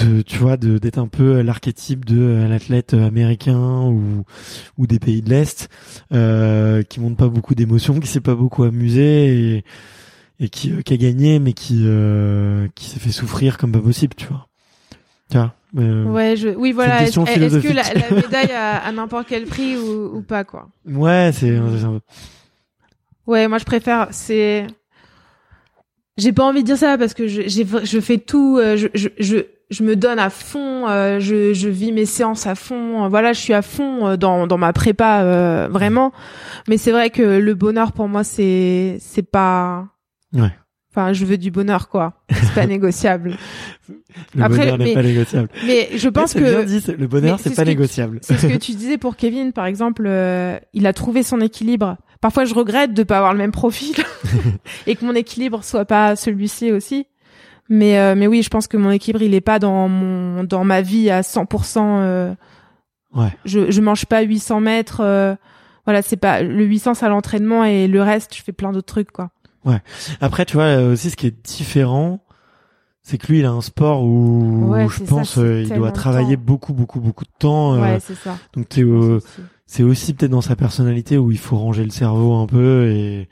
de, tu vois, d'être un peu l'archétype de euh, l'athlète américain ou ou des pays de l'est euh, qui montre pas beaucoup d'émotions, qui s'est pas beaucoup amusé et et qui, euh, qui a gagné mais qui euh, qui s'est fait souffrir comme pas possible, tu vois. Tu vois. euh, Ouais, je, oui, voilà. Est-ce que la, médaille a, à n'importe quel prix ou, ou pas, quoi? Ouais, c'est Ouais, moi je préfère. C'est. J'ai pas envie de dire ça parce que je, je fais tout. euh, Je, je, je, je me donne à fond. euh, Je, je vis mes séances à fond. euh, Voilà, je suis à fond euh, dans, dans ma prépa euh, vraiment. Mais c'est vrai que le bonheur pour moi c'est, c'est pas. Ouais. Enfin, je veux du bonheur quoi. C'est pas négociable. le Après, bonheur n'est mais- pas négociable. Mais je pense c'est que bien dit, le bonheur Mais c'est pas ce négociable. C'est ce que tu disais pour Kevin, par exemple. euh, il a trouvé son équilibre. Parfois, je regrette de pas avoir le même profil et que mon équilibre soit pas celui-ci aussi. Mais euh, mais oui, je pense que mon équilibre, il est pas dans mon dans ma vie à 100%. euh, Ouais. Je je mange pas 800 mètres. euh, voilà, c'est pas le 800 c'est à l'entraînement et le reste, je fais plein d'autres trucs quoi. Après, tu vois euh, aussi ce qui est différent, c'est que lui, il a un sport où Ouais, je c'est ça, pense c'est euh, il doit travailler temps. beaucoup, beaucoup, beaucoup de temps. euh, ouais, c'est ça. donc euh, aussi. c'est aussi peut-être dans sa personnalité où il faut ranger le cerveau un peu et,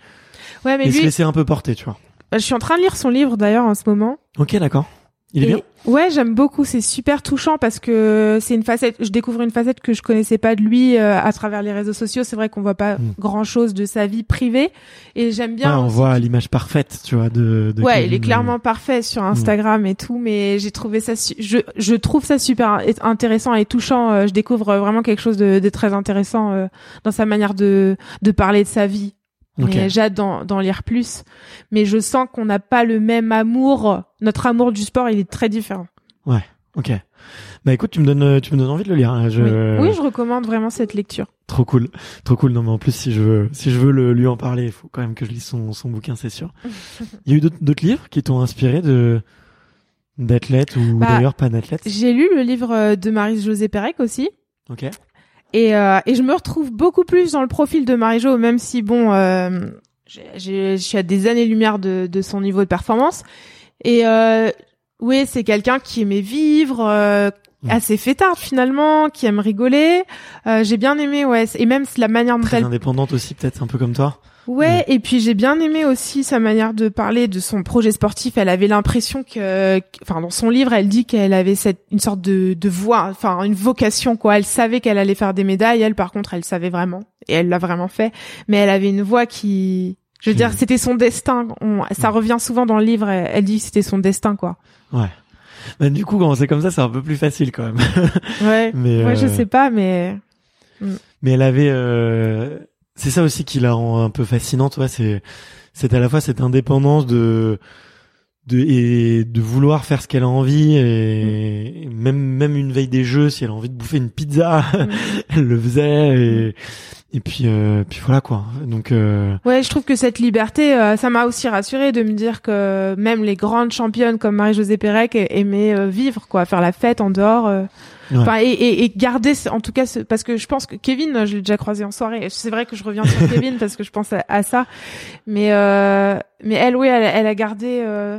Ouais, mais et se laisser un peu porter, tu vois. je suis en train de lire son livre d'ailleurs en ce moment. Ok, d'accord. Il est bien? Ouais, j'aime beaucoup. C'est super touchant parce que c'est une facette. Je découvre une facette que je connaissais pas de lui euh, à travers les réseaux sociaux. C'est vrai qu'on voit pas Mm. grand chose de sa vie privée et j'aime bien. ouais, on voit l'image parfaite, tu vois, de. de Ouais, il est euh, clairement parfait sur Instagram et tout, mais j'ai trouvé ça, su- je, je trouve ça super intéressant et touchant. Euh, Je découvre vraiment quelque chose de, de très intéressant euh, dans sa manière de, de parler de sa vie. Ok. Mais j'ai hâte d'en, lire plus. Mais je sens qu'on n'a pas le même amour. Notre amour du sport, il est très différent. Ok. Bah écoute, tu me donnes, tu me donnes envie de le lire. hein. Je... Oui. oui, je recommande vraiment cette lecture. Trop cool, trop cool. Non mais en plus, si je veux, si je veux le, lui en parler, il faut quand même que je lise son, son bouquin, c'est sûr. Il y a eu d'autres livres qui t'ont inspiré de d'athlètes ou Bah, d'ailleurs pas d'athlètes? J'ai lu le livre euh, de Marie-Josée Pérec aussi. Ok. Et, euh, et je me retrouve beaucoup plus dans le profil de Marie-Jo, même si, bon, euh, je suis à des années-lumière de, de son niveau de performance. Et euh, oui, c'est quelqu'un qui aimait vivre, euh. Assez fêtard finalement, qui aime rigoler. Euh, j'ai bien aimé, ouais. Et même la manière dont Très elle indépendante aussi, peut-être un peu comme toi. Ouais, et puis j'ai bien aimé aussi sa manière de parler de son projet sportif. Elle avait l'impression que, enfin, dans son livre, elle dit qu'elle avait cette une sorte de, de voix, enfin une vocation quoi. Elle savait qu'elle allait faire des médailles. Elle, par contre, elle savait vraiment et elle l'a vraiment fait. Mais elle avait une voix qui, je veux dire, c'était son destin. On- ça revient souvent dans le livre. Elle, elle dit que c'était son destin quoi. Ouais. Bah, du coup, quand c'est comme ça, c'est un peu plus facile quand même. Ouais. mais Moi, je euh, sais pas, mais Mais elle avait, euh, c'est ça aussi qui la rend un peu fascinante, ouais, c'est, c'est à la fois cette indépendance de, de, et de vouloir faire ce qu'elle a envie et même, même une veille des jeux, si elle a envie de bouffer une pizza, elle le faisait et, et puis, euh, puis voilà quoi. Donc, euh, Ouais, je trouve que cette liberté, euh, ça m'a aussi rassurée de me dire que même les grandes championnes comme Marie-Josée Pérec aimaient euh, vivre, quoi, faire la fête en dehors. euh. Ouais. Enfin, et, et, et garder, en tout cas, ce- parce que je pense que Kevin, je l'ai déjà croisé en soirée. C'est vrai que je reviens sur Kevin parce que je pense à, à ça, mais euh, mais elle, oui, elle, elle a gardé. euh,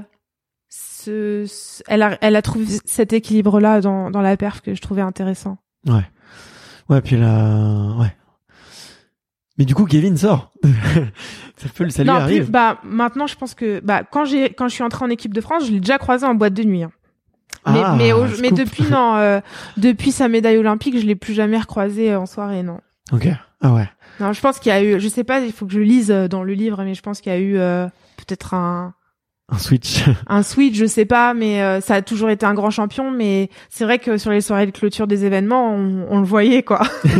ce, ce- elle a, elle a trouvé cet équilibre-là dans, dans la perf que je trouvais intéressant. ouais. Ouais, puis là, ouais. Mais du coup, Kevin sort. ça peut, ça lui non, arrive. bah maintenant, je pense que bah quand j'ai quand je suis entrée en équipe de France, je l'ai déjà croisé en boîte de nuit. hein. Mais, Ah, mais, au- mais depuis non, euh, depuis sa médaille olympique, je l'ai plus jamais recroisé en soirée, non. Ok. Ah ouais. Non, je pense qu'il y a eu, je sais pas, il faut que je lise euh, dans le livre, mais je pense qu'il y a eu euh, peut-être un Un switch. un switch, je sais pas, mais euh, ça a toujours été un grand champion. Mais c'est vrai que sur les soirées de clôture des événements, on, on le voyait quoi.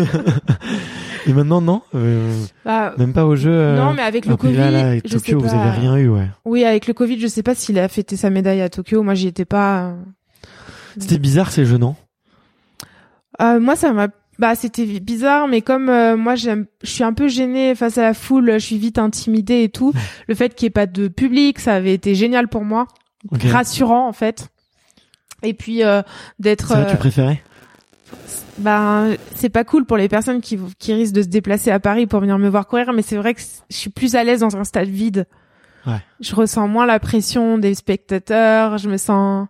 Et maintenant, non euh, Bah, Même pas au jeu. euh, non, mais avec le Covid, là, là, avec je sais Tokyo, vous avez rien eu, ouais. Oui, avec le Covid, je sais pas s'il a fêté sa médaille à Tokyo. Moi, j'y étais pas. euh. C'était bizarre ces jeux, non? Euh, moi, ça m'a. Bah, c'était bizarre, mais comme euh, moi, j'aime, je suis un peu gênée face à la foule. Je suis vite intimidée et tout. Le fait qu'il y ait pas de public, ça avait été génial pour moi, rassurant en fait. Et puis euh, d'être. Ça, euh, tu préférais? Ben, c'est pas cool pour les personnes qui, qui risquent de se déplacer à Paris pour venir me voir courir, mais c'est vrai que je suis plus à l'aise dans un stade vide. Ouais. Je ressens moins la pression des spectateurs, je me sens,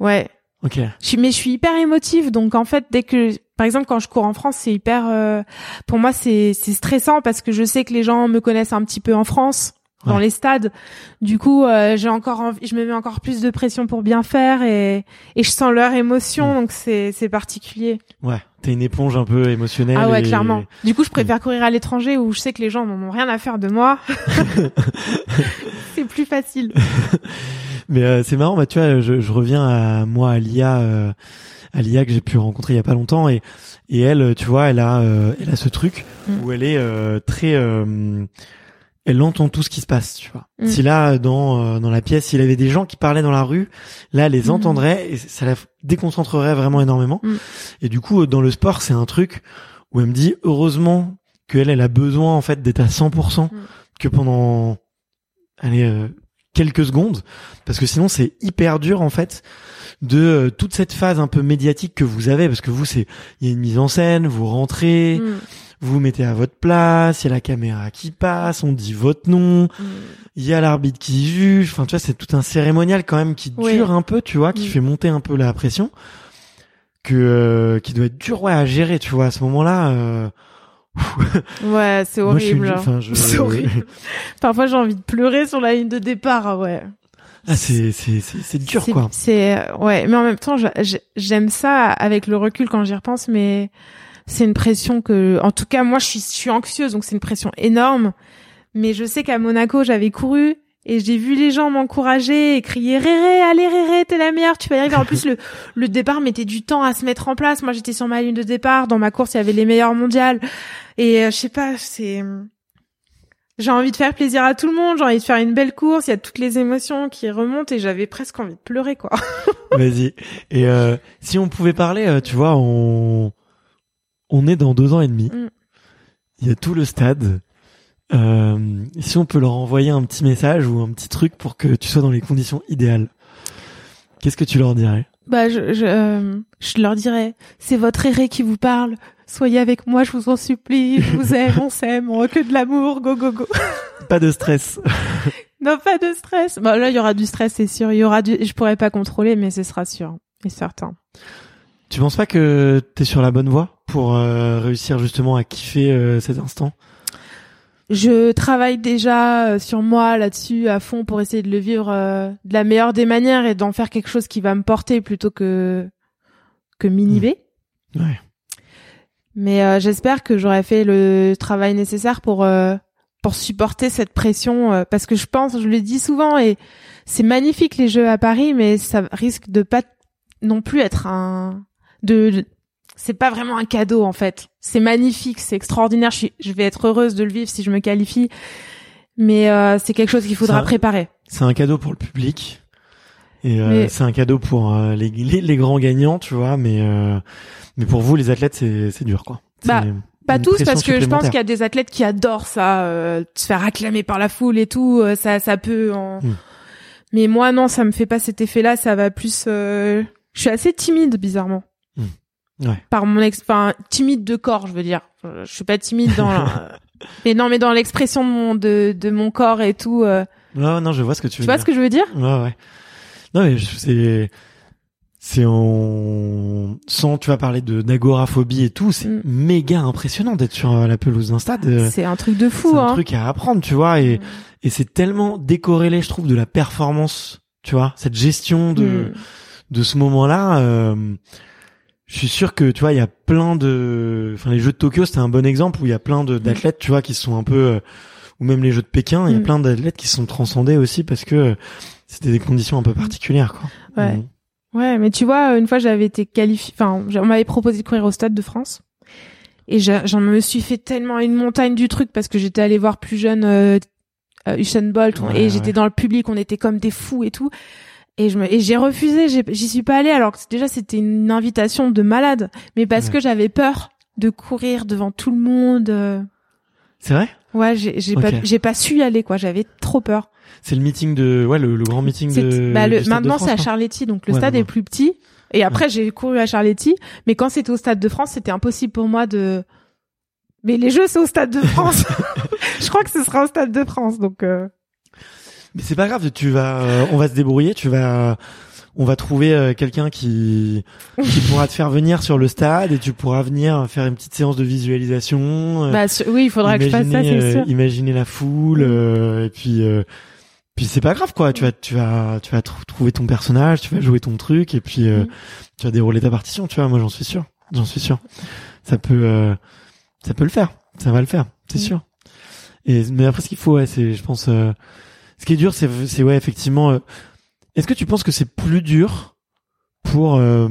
ouais. Ok. Je suis, mais je suis hyper émotive, donc en fait, dès que, par exemple, quand je cours en France, c'est hyper, euh, pour moi, c'est, c'est stressant parce que je sais que les gens me connaissent un petit peu en France dans Ouais. les stades. Du coup, euh, j'ai encore envie, je me mets encore plus de pression pour bien faire et, et je sens leur émotion, donc c'est, c'est particulier. Ouais. T'es une éponge un peu émotionnelle. Ah ouais, et- clairement. Du coup, je préfère courir à l'étranger où je sais que les gens n'en ont rien à faire de moi. c'est plus facile. Mais euh, c'est marrant, bah tu vois, je, je reviens à moi à Lia, euh, à Lia que j'ai pu rencontrer il y a pas longtemps et et elle, tu vois, elle a euh, elle a ce truc Mm. où elle est euh, très, euh, elle entend tout ce qui se passe, tu vois. Mm. Si là dans euh, dans la pièce, s'il y avait des gens qui parlaient dans la rue, là elle les Mm. entendrait et ça la déconcentrerait vraiment énormément. Mm. Et du coup, dans le sport, c'est un truc où elle me dit heureusement qu'elle elle a besoin en fait d'être à 100% Mm. que pendant allez euh, quelques secondes parce que sinon c'est hyper dur en fait de euh, toute cette phase un peu médiatique que vous avez parce que vous c'est il y a une mise en scène vous rentrez vous vous mettez à votre place il y a la caméra qui passe on dit votre nom mm. il y a l'arbitre qui juge enfin tu vois c'est tout un cérémonial quand même qui Oui. dure un peu tu vois qui Mm. fait monter un peu la pression que euh, qui doit être dur ouais à gérer tu vois à ce moment-là euh, Ouais, c'est moi, je suis horrible. une- hein. enfin, je- C'est horrible. Parfois, j'ai envie de pleurer sur la ligne de départ, ah ouais. ah c'est c'est c'est dur quoi C'est euh, ouais, mais en même temps, j'a- j'ai- j'aime ça avec le recul quand j'y repense, mais c'est une pression que, en tout cas, moi, je suis, je suis anxieuse, donc c'est une pression énorme. Mais je sais qu'à Monaco, j'avais couru et j'ai vu les gens m'encourager et crier Réré, allez Réré, t'es la meilleure, tu vas y arriver. En plus, le le départ mettait du temps à se mettre en place. Moi, j'étais sur ma ligne de départ. Dans ma course, il y avait les meilleurs mondiales. Et euh, je sais pas, c'est j'ai envie de faire plaisir à tout le monde, j'ai envie de faire une belle course, il y a toutes les émotions qui remontent et j'avais presque envie de pleurer quoi. Vas-y. Et euh, si on pouvait parler, euh, tu vois, on on est dans deux ans et demi. Mm. Il y a tout le stade. Euh, si on peut leur envoyer un petit message ou un petit truc pour que tu sois dans les conditions idéales, qu'est-ce que tu leur dirais? Bah je je, euh, je leur dirais, c'est votre erré qui vous parle. Soyez avec moi, je vous en supplie. Je vous aime, on s'aime, on que de l'amour, go go go. Pas de stress. non pas de stress. Bah là il y aura du stress, c'est sûr. Il y aura du, je pourrais pas contrôler, mais ce sera sûr et certain. Tu penses pas que t'es sur la bonne voie pour euh, réussir justement à kiffer euh, cet instant? Je travaille déjà euh, sur moi là-dessus à fond pour essayer de le vivre euh, de la meilleure des manières et d'en faire quelque chose qui va me porter plutôt que que m'inhiber. Ouais. Mais j'espère que j'aurai fait le travail nécessaire pour pour supporter cette pression parce que je pense, je le dis souvent et c'est magnifique les jeux à Paris, mais ça risque de pas non plus être un de, de- c'est pas vraiment un cadeau en fait. C'est magnifique, c'est extraordinaire. Je, suis, je vais être heureuse de le vivre si je me qualifie, mais euh, c'est quelque chose qu'il faudra préparer. C'est un cadeau pour le public. Et euh, c'est un cadeau pour euh, les, les, les grands gagnants, tu vois, mais euh, mais pour vous les athlètes c'est dur quoi. Bah, Pas une tous, parce que je pense qu'il y a des athlètes qui adorent ça, euh, se faire acclamer par la foule et tout. ça, ça peut. En... Hmm. Mais moi, non, ça me fait pas cet effet-là. Ça va plus. euh, Je suis assez timide, bizarrement. Ouais. Par mon ex, enfin timide de corps, je veux dire. Euh, Je suis pas timide dans. la- Mais non, mais dans l'expression de mon de, de mon corps et tout. euh, Ouais, non, je vois ce que tu Tu veux vois dire. ce que je veux dire? Ouais, ouais. Non, mais c'est, c'est on, sans, tu vas parler de d'agoraphobie et tout, c'est Mm. méga impressionnant d'être sur euh, la pelouse d'un stade. euh, C'est un truc de fou, c'est un hein. truc à apprendre, tu vois, et, Mm. et c'est tellement décorrélé, je trouve, de la performance, tu vois, cette gestion de, Mm. de ce moment-là, euh, je suis sûr que, tu vois, il y a plein de, enfin, les Jeux de Tokyo, c'était un bon exemple où il y a plein de, d'athlètes, tu vois, qui sont un peu, euh, ou même les Jeux de Pékin, il y a Mm. plein d'athlètes qui se sont transcendés aussi parce que euh, c'était des conditions un peu particulières, quoi. Ouais. Mm. Ouais, mais tu vois, une fois j'avais été qualifiée, enfin, on m'avait proposé de courir au Stade de France. Et j'en me suis fait tellement une montagne du truc parce que j'étais allée voir plus jeune euh, Usain Bolt Ouais, et j'étais dans le public, on était comme des fous et tout. Et je me, et j'ai refusé, j'y suis pas allée alors que déjà c'était une invitation de malade, mais parce Ouais. que j'avais peur de courir devant tout le monde. euh. C'est vrai? Ouais, j'ai j'ai Ok. pas j'ai pas su y aller quoi, j'avais trop peur. C'est le meeting de, ouais, le, le grand meeting de. bah, le, du Stade de maintenant c'est à Charletti, donc le Ouais, stade non, est non. plus petit. Et après, j'ai couru à Charletti, mais quand c'était au Stade de France, c'était impossible pour moi de. Mais les Jeux, c'est au Stade de France. je crois que ce sera au Stade de France, donc. Euh... Mais c'est pas grave, tu vas, euh, on va se débrouiller, tu vas, on va trouver euh, quelqu'un qui, qui pourra te faire venir sur le stade et tu pourras venir faire une petite séance de visualisation. Euh, bah oui, il faudra que je fasse ça, c'est sûr. Imaginer la foule et puis puis c'est pas grave quoi. Tu vas tu vas tu vas trouver ton personnage, tu vas jouer ton truc et puis mm. tu vas dérouler ta partition. Tu vois, moi j'en suis sûr, j'en suis sûr. Ça peut ça peut le faire, ça va le faire, c'est mm. sûr. Et mais après ce qu'il faut, ouais, c'est je pense ce qui est dur, c'est, c'est ouais, effectivement. Euh, est-ce que tu penses que c'est plus dur pour euh...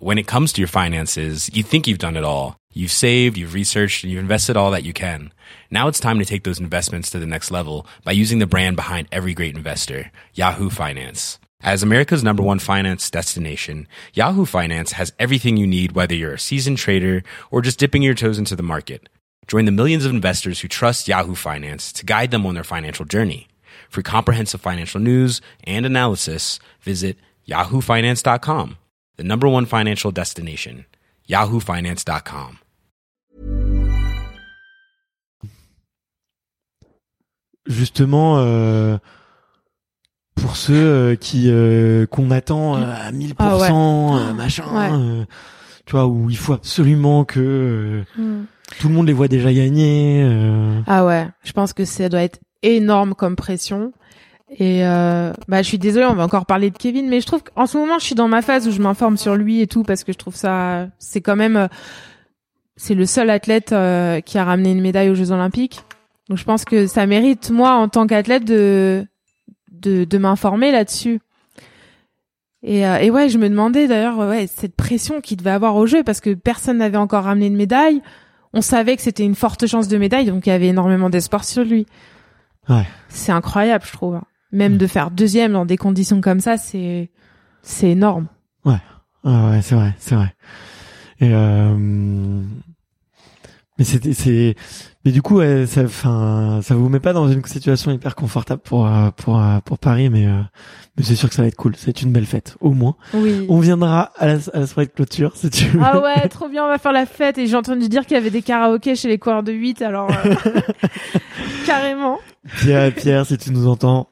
When it comes to your finances, you think you've done it all. You've saved, you've researched, and you've invested all that you can. Now it's time to take those investments to the next level by using the brand behind every great investor, Yahoo Finance. As America's number one finance destination, Yahoo Finance has everything you need, whether you're a seasoned trader or just dipping your toes into the market. Join the millions of investors who trust Yahoo Finance to guide them on their financial journey. For comprehensive financial news and analysis, visit yahoofinance.com, the number one financial destination, yahoofinance.com. Justement, euh, pour ceux euh, qui euh, qu'on attend euh, à 1000%, ah ouais. Euh, machin, ouais. Euh, tu vois, où il faut absolument que mm tout le monde les voit déjà gagner. Euh... Ah ouais, je pense que ça doit être énorme comme pression. Et euh, bah je suis désolée, on va encore parler de Kevin, mais je trouve qu'en ce moment je suis dans ma phase où je m'informe sur lui et tout parce que je trouve ça, c'est quand même, euh, c'est le seul athlète euh, qui a ramené une médaille aux Jeux Olympiques. Donc je pense que ça mérite moi en tant qu'athlète de de, de m'informer là-dessus. Et, euh, et ouais, je me demandais d'ailleurs ouais cette pression qu'il devait avoir au jeu parce que personne n'avait encore ramené une médaille on savait que c'était une forte chance de médaille, donc il y avait énormément d'espoir sur lui. Ouais. C'est incroyable, je trouve. Même de faire deuxième dans des conditions comme ça, c'est c'est énorme. Ouais, ouais, c'est vrai, c'est vrai. Et euh... mais c'était c'est mais du coup, ouais, ça, enfin, ça vous met pas dans une situation hyper confortable pour euh, pour euh, pour Paris, mais euh, mais c'est sûr que ça va être cool. C'est une belle fête, au moins. Oui. On viendra à la, à la soirée de clôture, si tu veux. Ah ouais, trop bien, on va faire la fête. Et j'ai entendu dire qu'il y avait des karaokés chez les coureurs de 8, alors carrément. Pierre, Pierre, si tu nous entends,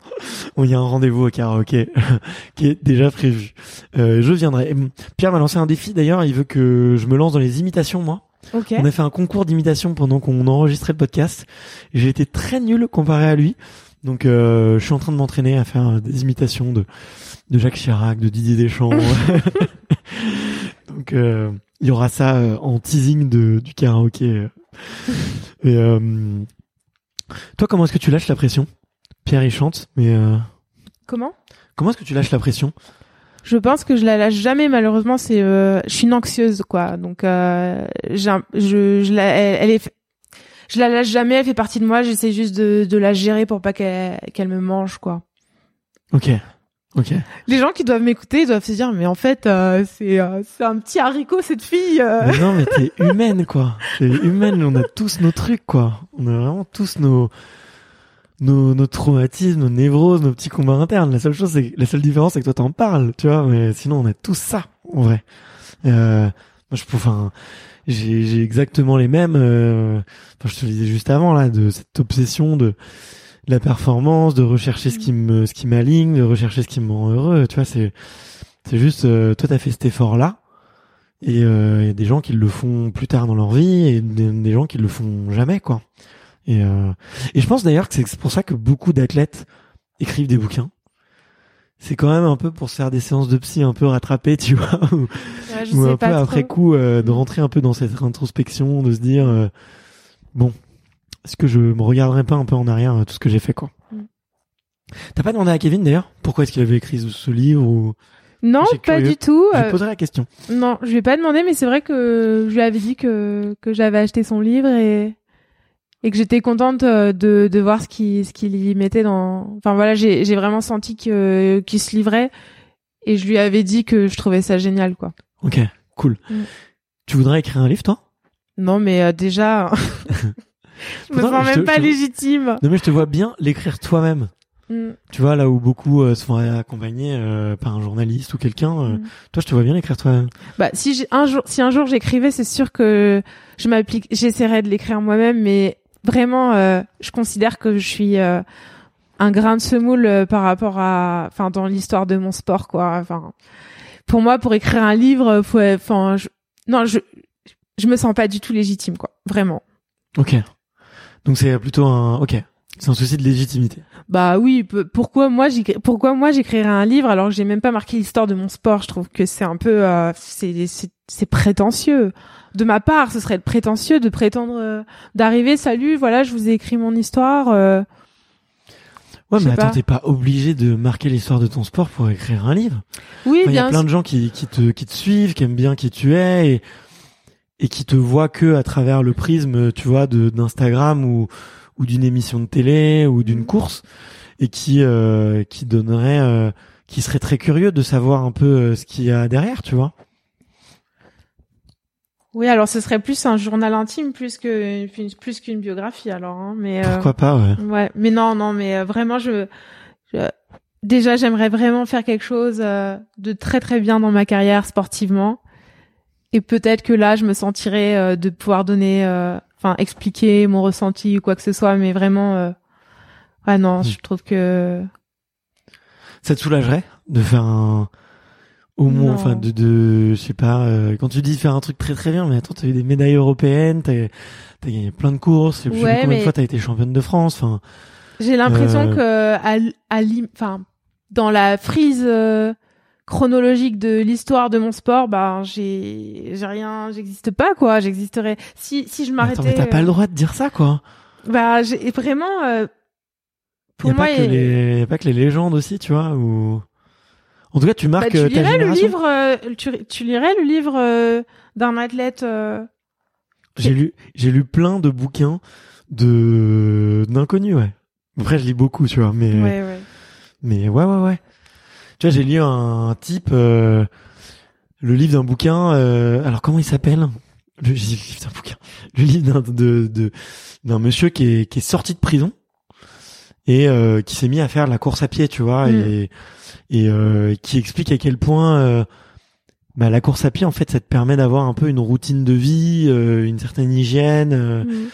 il y a un rendez-vous au karaoké qui est déjà prévu. je viendrai. Pierre m'a lancé un défi d'ailleurs. Il veut que je me lance dans les imitations, moi. Okay. On a fait un concours d'imitation pendant qu'on enregistrait le podcast. J'ai été très nul comparé à lui. Donc euh, je suis en train de m'entraîner à faire des imitations de, de Jacques Chirac, de Didier Deschamps. Donc euh, il y aura ça euh, en teasing de, du karaoké. Et, euh, toi, comment est-ce que tu lâches la pression? Pierre, il chante, mais... Comment? Comment est-ce que tu lâches la pression? Je pense que je la lâche jamais. Malheureusement, c'est, euh, je suis une anxieuse, quoi. Donc, euh, je, je la, elle, est, je la lâche jamais. Elle fait partie de moi. J'essaie juste de, de la gérer pour pas qu'elle, qu'elle me mange, quoi. Ok. Ok. Les gens qui doivent m'écouter doivent se dire mais en fait euh, c'est euh, c'est un petit haricot cette fille. Euh. Mais non mais t'es humaine quoi. T'es humaine. On a tous nos trucs quoi. On a vraiment tous nos nos, nos traumatismes, nos névroses, nos petits combats internes. La seule chose, c'est la seule différence, c'est que toi t'en parles, tu vois. Mais sinon, on a tout ça, en vrai. Euh, moi, je, enfin, j'ai, j'ai exactement les mêmes. Euh, enfin, je te le disais juste avant là, de cette obsession de la performance, de rechercher ce qui me, ce qui m'aligne, de rechercher ce qui me rend heureux. Tu vois, c'est, c'est juste, euh, toi, t'as fait cet effort-là. Et euh, il y a des gens qui le font plus tard dans leur vie et des, des gens qui le font jamais, quoi. Et, euh, et je pense d'ailleurs que c'est pour ça que beaucoup d'athlètes écrivent des bouquins. C'est quand même un peu pour se faire des séances de psy un peu rattrapées, tu vois, ou, ouais, un peu après coup euh, de rentrer un peu dans cette introspection, de se dire euh, bon, est-ce que je me regarderai pas un peu en arrière tout ce que j'ai fait quoi. Mm. T'as pas demandé à Kevin d'ailleurs pourquoi est-ce qu'il avait écrit ce livre ou non, pas du tout. Je lui poserai la question. Non, je lui ai pas demandé, mais c'est vrai que je lui avais dit que que j'avais acheté son livre et et que j'étais contente euh, de, de voir ce qu'il ce qu'il y mettait dans enfin voilà j'ai j'ai vraiment senti que qu'il se livrait et je lui avais dit que je trouvais ça génial quoi ok cool mm. tu voudrais écrire un livre toi? Non mais euh, déjà je me sens même pas légitime non mais je te vois bien l'écrire toi-même Mm. Tu vois, là où beaucoup euh, se font accompagner euh, par un journaliste ou quelqu'un, euh, Mm. toi, je te vois bien écrire toi. Bah, si j'ai un jour, si un jour j'écrivais, c'est sûr que je m'applique, j'essaierais de l'écrire moi-même, mais vraiment, euh, je considère que je suis euh, un grain de semoule euh, par rapport à, enfin, dans l'histoire de mon sport, quoi. Enfin, pour moi, pour écrire un livre, faut, enfin, je, non, je, je me sens pas du tout légitime, quoi. Vraiment. Ok. Donc c'est plutôt un. Ok. C'est un souci de légitimité. Bah oui, pourquoi moi j'écri- pourquoi moi j'écrirais un livre alors que j'ai même pas marqué l'histoire de mon sport, je trouve que c'est un peu euh, c'est c'est prétentieux. De ma part, ce serait prétentieux de prétendre euh, d'arriver salut, voilà, je vous ai écrit mon histoire euh, Ouais, mais attends, t'es pas obligé de marquer l'histoire de ton sport pour écrire un livre. Oui, Enfin, Il y a bien plein de gens qui, qui te qui te suivent, qui aiment bien qui tu es et et qui te voient que à travers le prisme, tu vois, de d'Instagram ou ou d'une émission de télé ou d'une course et qui euh, qui donnerait qui serait très curieux de savoir un peu ce qu'il y a derrière, tu vois. Oui, alors ce serait plus un journal intime plus que plus qu'une biographie alors hein, mais euh, Pourquoi pas, ouais. Ouais, mais non, non, mais euh, vraiment, je, je- déjà, j'aimerais vraiment faire quelque chose euh, de très très bien dans ma carrière sportivement, et peut-être que là, je me sentirais euh, de pouvoir donner, euh, enfin, expliquer mon ressenti ou quoi que ce soit, mais vraiment, euh, ouais, non, Mm. je trouve que Ça te soulagerait de faire un au moins enfin de de je sais pas euh, quand tu dis faire un truc très très bien mais attends t'as eu des médailles européennes t'as t'as gagné plein de courses je sais plus Ouais, combien de mais- fois t'as été championne de France enfin j'ai l'impression Euh. que à, à enfin, dans la frise euh, chronologique de l'histoire de mon sport, bah, j'ai, j'ai rien, j'existe pas quoi, j'existerais si si je m'arrêtais. attends mais t'as pas euh, le droit de dire ça quoi Bah, j'ai vraiment. euh, pour y a moi, pas que les y a pas que les légendes aussi tu vois ou en tout cas tu bah, marques tu euh, ta lirais le livre. euh, tu, tu lirais le livre euh, d'un athlète. euh, j'ai lu j'ai lu plein de bouquins de d'inconnus ouais après je lis beaucoup tu vois mais Ouais, ouais. Mais ouais, ouais, ouais. Tu vois, j'ai lu un, type, euh, le livre d'un bouquin. euh, alors comment il s'appelle? Le, livre d'un bouquin. Le livre d'un de, de d'un monsieur qui est qui est sorti de prison et euh, qui s'est mis à faire la course à pied, tu vois, Mm. et et euh, qui explique à quel point euh, bah, la course à pied, en fait, ça te permet d'avoir un peu une routine de vie, euh, une certaine hygiène. euh, Mm.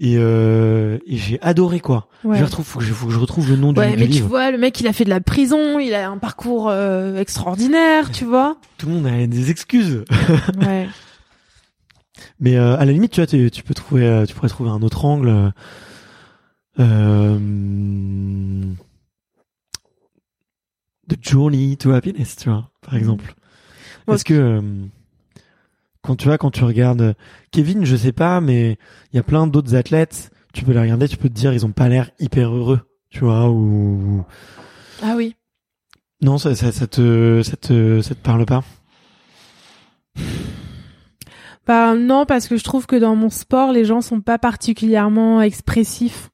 et euh, et j'ai adoré quoi. Ouais. Je retrouve, faut que je, faut que je retrouve le nom du, Ouais, du mais tu livre. vois, le mec, il a fait de la prison, il a un parcours euh, extraordinaire, tu vois. Tout le monde a des excuses. Ouais. Mais euh, à la limite, tu vois, tu, tu peux trouver, tu pourrais trouver un autre angle. Euh, The Journey to Happiness, tu vois, par exemple. Bon, Est-ce que euh, quand tu vois, quand tu regardes Kevin, je sais pas, mais il y a plein d'autres athlètes. Tu peux les regarder, tu peux te dire, ils ont pas l'air hyper heureux, tu vois, ou Ah oui. non, ça, ça, ça te, ça te, ça te parle pas? Bah non, parce que je trouve que dans mon sport, les gens sont pas particulièrement expressifs.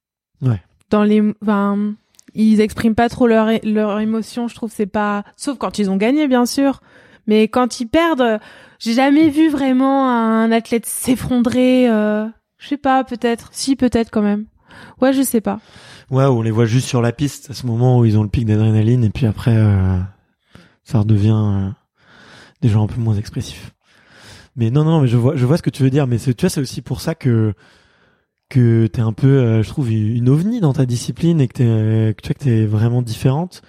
Dans les, enfin, ils expriment pas trop leur leur émotion. Je trouve c'est pas, sauf quand ils ont gagné, bien sûr. Mais quand ils perdent, j'ai jamais vu vraiment un athlète s'effondrer. Euh, je sais pas, peut-être. Si, peut-être quand même. Ouais, je sais pas. Ouais, on les voit juste sur la piste à ce moment où ils ont le pic d'adrénaline et puis après euh, ça redevient euh, des gens un peu moins expressifs. Mais non, non, mais je vois, je vois ce que tu veux dire. Mais tu vois, c'est aussi pour ça que que t'es un peu, euh, je trouve, une ovni dans ta discipline et que t'es, que tu vois que t'es vraiment différente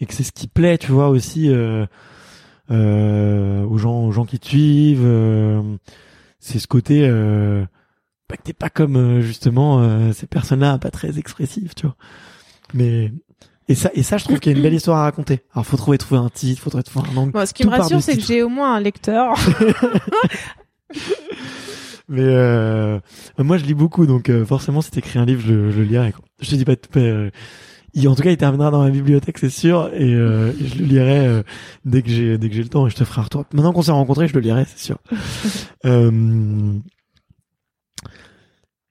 et que c'est ce qui plaît, tu vois aussi euh, euh, aux gens, aux gens qui te suivent. euh, c'est ce côté. Euh, bah, que t'es pas comme euh, justement euh, ces personnes-là pas très expressives, tu vois. Mais et ça et ça je trouve qu'il y a une belle histoire à raconter. Alors faut trouver trouver un titre, faut trouver un angle. Bon, ce qui me rassure, c'est que j'ai au moins un lecteur. Mais euh, moi je lis beaucoup donc euh, forcément si t'écris un livre je, je le lirai. Quoi. Je te dis pas, pas, euh, il, en tout cas il terminera dans ma bibliothèque c'est sûr et, euh, et je le lirai euh, dès que j'ai dès que j'ai le temps et je te ferai un retour. Maintenant qu'on s'est rencontrés je le lirai c'est sûr. euh,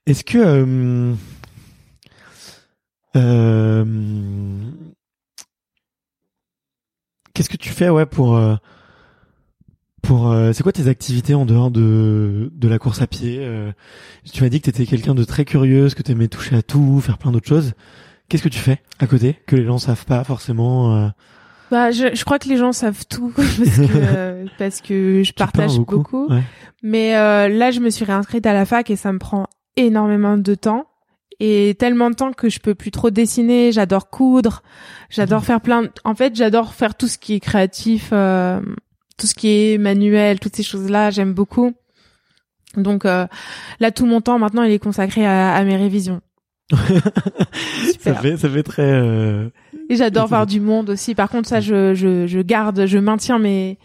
Est-ce que euh, euh, qu'est-ce que tu fais ouais pour euh, pour euh, c'est quoi tes activités en dehors de de la course à pied euh, Tu m'as dit que tu étais quelqu'un de très curieuse, que tu aimais toucher à tout, faire plein d'autres choses. Qu'est-ce que tu fais à côté que les gens savent pas forcément euh? Bah, je, je crois que les gens savent tout parce que parce que je Tu partage beaucoup. Ouais. Mais euh, là, je me suis réinscrite à la fac et ça me prend énormément de temps et tellement de temps que je peux plus trop dessiner. J'adore coudre, j'adore Mhm. faire plein. de- En fait, j'adore faire tout ce qui est créatif, euh, tout ce qui est manuel, toutes ces choses-là. J'aime beaucoup. Donc euh, là, tout mon temps maintenant, il est consacré à, à mes révisions. ça fait ça fait très euh, Et j'adore voir du monde aussi. Par contre, ça, je, je, je garde, je maintiens mes,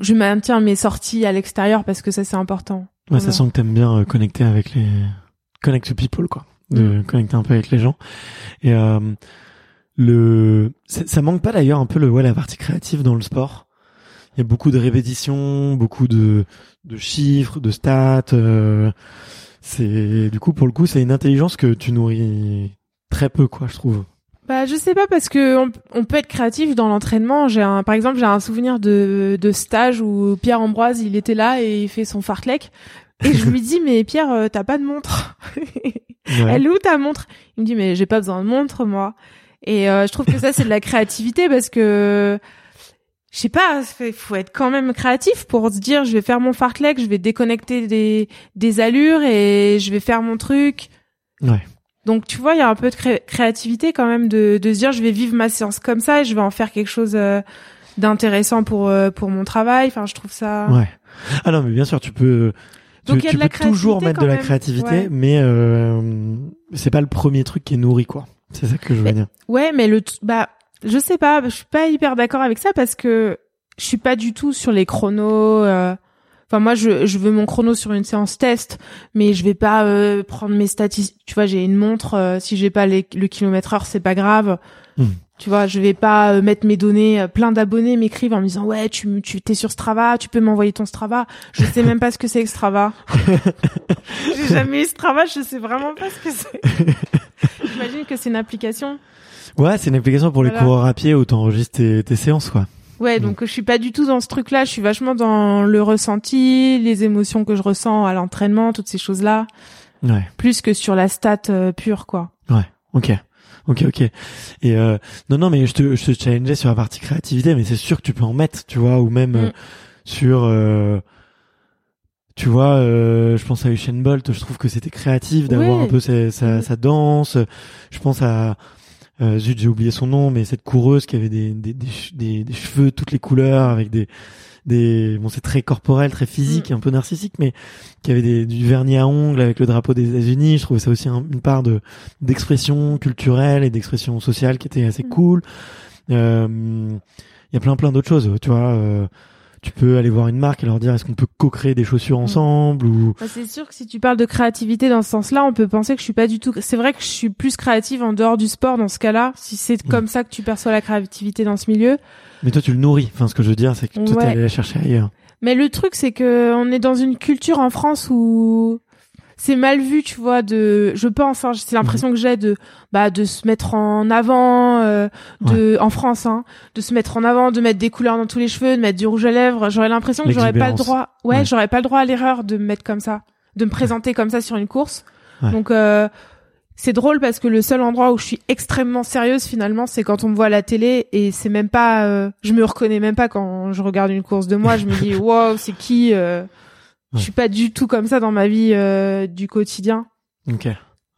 je maintiens mes sorties à l'extérieur parce que ça, c'est important. ouais, ça sent que t'aimes bien euh, connecter avec les connect to people quoi de Mm. connecter un peu avec les gens et euh, le ça, ça manque pas d'ailleurs un peu le ouais la partie créative dans le sport y a beaucoup de répétitions beaucoup de de chiffres de stats euh, c'est du coup pour le coup c'est une intelligence que tu nourris très peu quoi je trouve Bah, je sais pas parce que on, on peut être créatif dans l'entraînement. J'ai un, par exemple, j'ai un souvenir de, de stage où Pierre Ambroise, il était là et il fait son fartlek. Et je lui dis, mais Pierre, euh, t'as pas de montre. Ouais. Elle est où ta montre? Il me dit, mais j'ai pas besoin de montre, moi. Et euh, je trouve que ça, c'est de la créativité parce que, je sais pas, il faut être quand même créatif pour se dire, je vais faire mon fartlek, je vais déconnecter des, des allures et je vais faire mon truc. Ouais. Donc tu vois, il y a un peu de cré- créativité quand même de, de se dire je vais vivre ma séance comme ça et je vais en faire quelque chose euh, d'intéressant pour euh, pour mon travail. Enfin, je trouve ça. Ouais. Ah non, mais bien sûr, tu peux. Tu, Donc, il y a tu de la peux toujours mettre de la créativité, Ouais. mais euh, c'est pas le premier truc qui est nourri, quoi. C'est ça que je veux Mais- dire. Ouais, mais le bah je sais pas, je suis pas hyper d'accord avec ça parce que je suis pas du tout sur les chronos. euh, Enfin moi je je veux mon chrono sur une séance test, mais je vais pas euh, prendre mes statistiques. Tu vois, j'ai une montre. euh, si j'ai pas les, le kilomètre heure, c'est pas grave. Hmm. Tu vois, je vais pas euh, mettre mes données. euh, Plein d'abonnés m'écrivent en me disant ouais, tu tu t'es sur Strava, tu peux m'envoyer ton Strava. Je sais même pas ce que c'est que Strava. j'ai jamais eu Strava, je sais vraiment pas ce que c'est. J'imagine que c'est une application. Ouais, c'est une application pour les coureurs à pied où t'enregistres tes, tes séances, quoi. Ouais, Mm. donc je suis pas du tout dans ce truc-là. Je suis vachement dans le ressenti, les émotions que je ressens à l'entraînement, toutes ces choses-là, Ouais. plus que sur la stat euh, pure, quoi. Ok. Ok, ok. Et euh, non, non, mais je te, je te challengeais sur la partie créativité, mais c'est sûr que tu peux en mettre, tu vois, ou même euh, Mm. sur, euh, tu vois, euh, je pense à Usain Bolt. Je trouve que c'était créatif d'avoir Ouais. un peu sa, sa, Mm. sa danse. Je pense à euh, zut, j'ai oublié son nom, mais cette coureuse qui avait des des, des, des, cheveux de toutes les couleurs avec des des bon c'est très corporel très physique Mm. un peu narcissique mais qui avait des, du vernis à ongles avec le drapeau des États-Unis je trouvais ça aussi un- une part de d'expression culturelle et d'expression sociale qui était assez Mm. cool Euh, il y a plein plein d'autres choses tu vois euh, tu peux aller voir une marque et leur dire est-ce qu'on peut co-créer des chaussures ensemble ou Bah, c'est sûr que si tu parles de créativité dans ce sens-là, on peut penser que je suis pas du tout. C'est vrai que je suis plus créative en dehors du sport dans ce cas-là. Si c'est Mm. comme ça que tu perçois la créativité dans ce milieu. mais toi tu le nourris enfin ce que je veux dire c'est que toi t'es Ouais. allé la chercher ailleurs Mais le truc, c'est que on est dans une culture en France où c'est mal vu, tu vois. De, je pense, hein, c'est l'impression que j'ai de, bah, de se mettre en avant, euh, de, en France, hein, de se mettre en avant, de mettre des couleurs dans tous les cheveux, de mettre du rouge à lèvres. J'aurais l'impression que j'aurais pas le droit. Ouais, Ouais. j'aurais pas le droit à l'erreur de me mettre comme ça, de me présenter comme ça sur une course. Ouais. Donc. euh, c'est drôle parce que le seul endroit où je suis extrêmement sérieuse finalement, c'est quand on me voit à la télé et c'est même pas, euh, je me reconnais même pas quand je regarde une course de moi. Je me dis wow, c'est qui euh, Je suis pas du tout comme ça dans ma vie euh, du quotidien. ok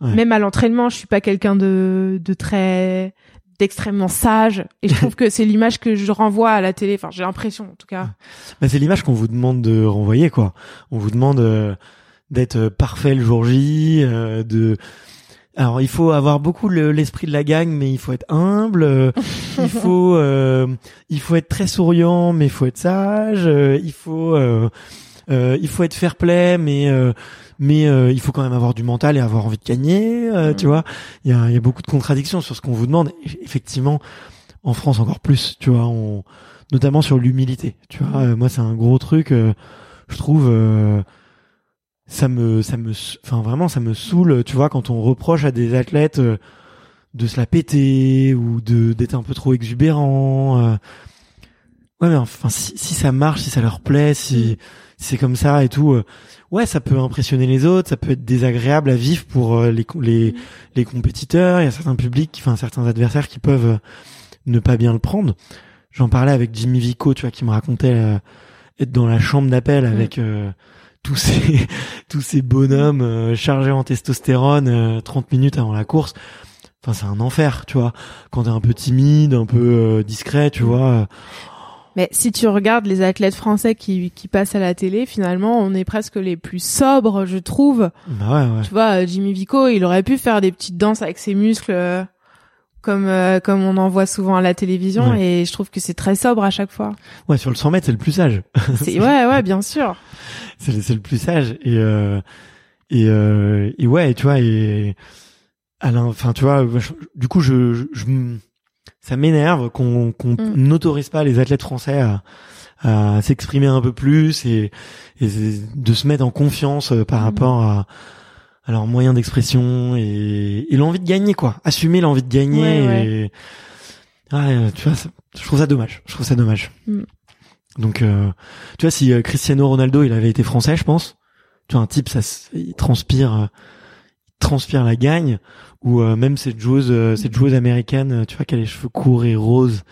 Ouais. Même à l'entraînement, je suis pas quelqu'un de, de très d'extrêmement sage et je trouve que c'est l'image que je renvoie à la télé. Enfin, j'ai l'impression en tout cas. Bah, c'est l'image qu'on vous demande de renvoyer, quoi. On vous demande euh, d'être euh, parfait le jour J, euh, de. Alors, il faut avoir beaucoup le- l'esprit de la gang, mais il faut être humble. euh, il faut, euh, il faut être très souriant, mais il faut être sage. il faut, euh, il faut être fair play, mais euh, mais euh, il faut quand même avoir du mental et avoir envie de gagner. euh, Mm. Tu vois, il y a, y a beaucoup de contradictions sur ce qu'on vous demande. Effectivement, en France encore plus. Tu vois, on notamment sur l'humilité. Tu vois, Euh, moi c'est un gros truc. euh, je trouve euh, ça me ça me enfin vraiment ça me saoule. Tu vois, quand on reproche à des athlètes de se la péter ou de d'être un peu trop exubérant. euh. Ouais, mais enfin si, si ça marche, si ça leur plaît, si c'est comme ça et tout. euh, ouais, ça peut impressionner les autres, ça peut être désagréable à vivre pour euh, les les les compétiteurs. Il y a certains publics, enfin certains adversaires qui peuvent euh, ne pas bien le prendre. J'en parlais avec Jimmy Vico, tu vois, qui me racontait euh, être dans la chambre d'appel avec euh, tous ces tous ces bonhommes euh, chargés en testostérone euh, 30 minutes avant la course. Enfin, c'est un enfer, tu vois. Quand t'es un peu timide, un peu discret, tu vois. Mais si tu regardes les athlètes français qui, qui passent à la télé, finalement, on est presque les plus sobres, je trouve. bah ouais, ouais. Tu vois, Jimmy Vico, il aurait pu faire des petites danses avec ses muscles, euh, comme euh, comme on en voit souvent à la télévision, Ouais. et je trouve que c'est très sobre à chaque fois. Ouais, sur le 100 mètres, c'est le plus sage. Ouais, ouais, bien sûr. c'est le, plus sage et euh, et euh, et ouais, tu vois et Alain, enfin tu vois, je- du coup je, je, je ça m'énerve qu'on Mm. n'autorise pas les athlètes français à, à s'exprimer un peu plus et, et de se mettre en confiance euh, par Mm. rapport à à leurs moyens d'expression et, et l'envie de gagner quoi, assumer l'envie de gagner Ouais, ouais. et ouais, euh, tu vois, ça- je trouve ça dommage, je trouve ça dommage. Mm. Donc euh, tu vois si euh, Cristiano Ronaldo il avait été français, je pense, tu vois un type ça il transpire euh, transpire la gagne ou euh, même cette joueuse euh, cette joueuse américaine euh, tu vois qui a les cheveux courts et roses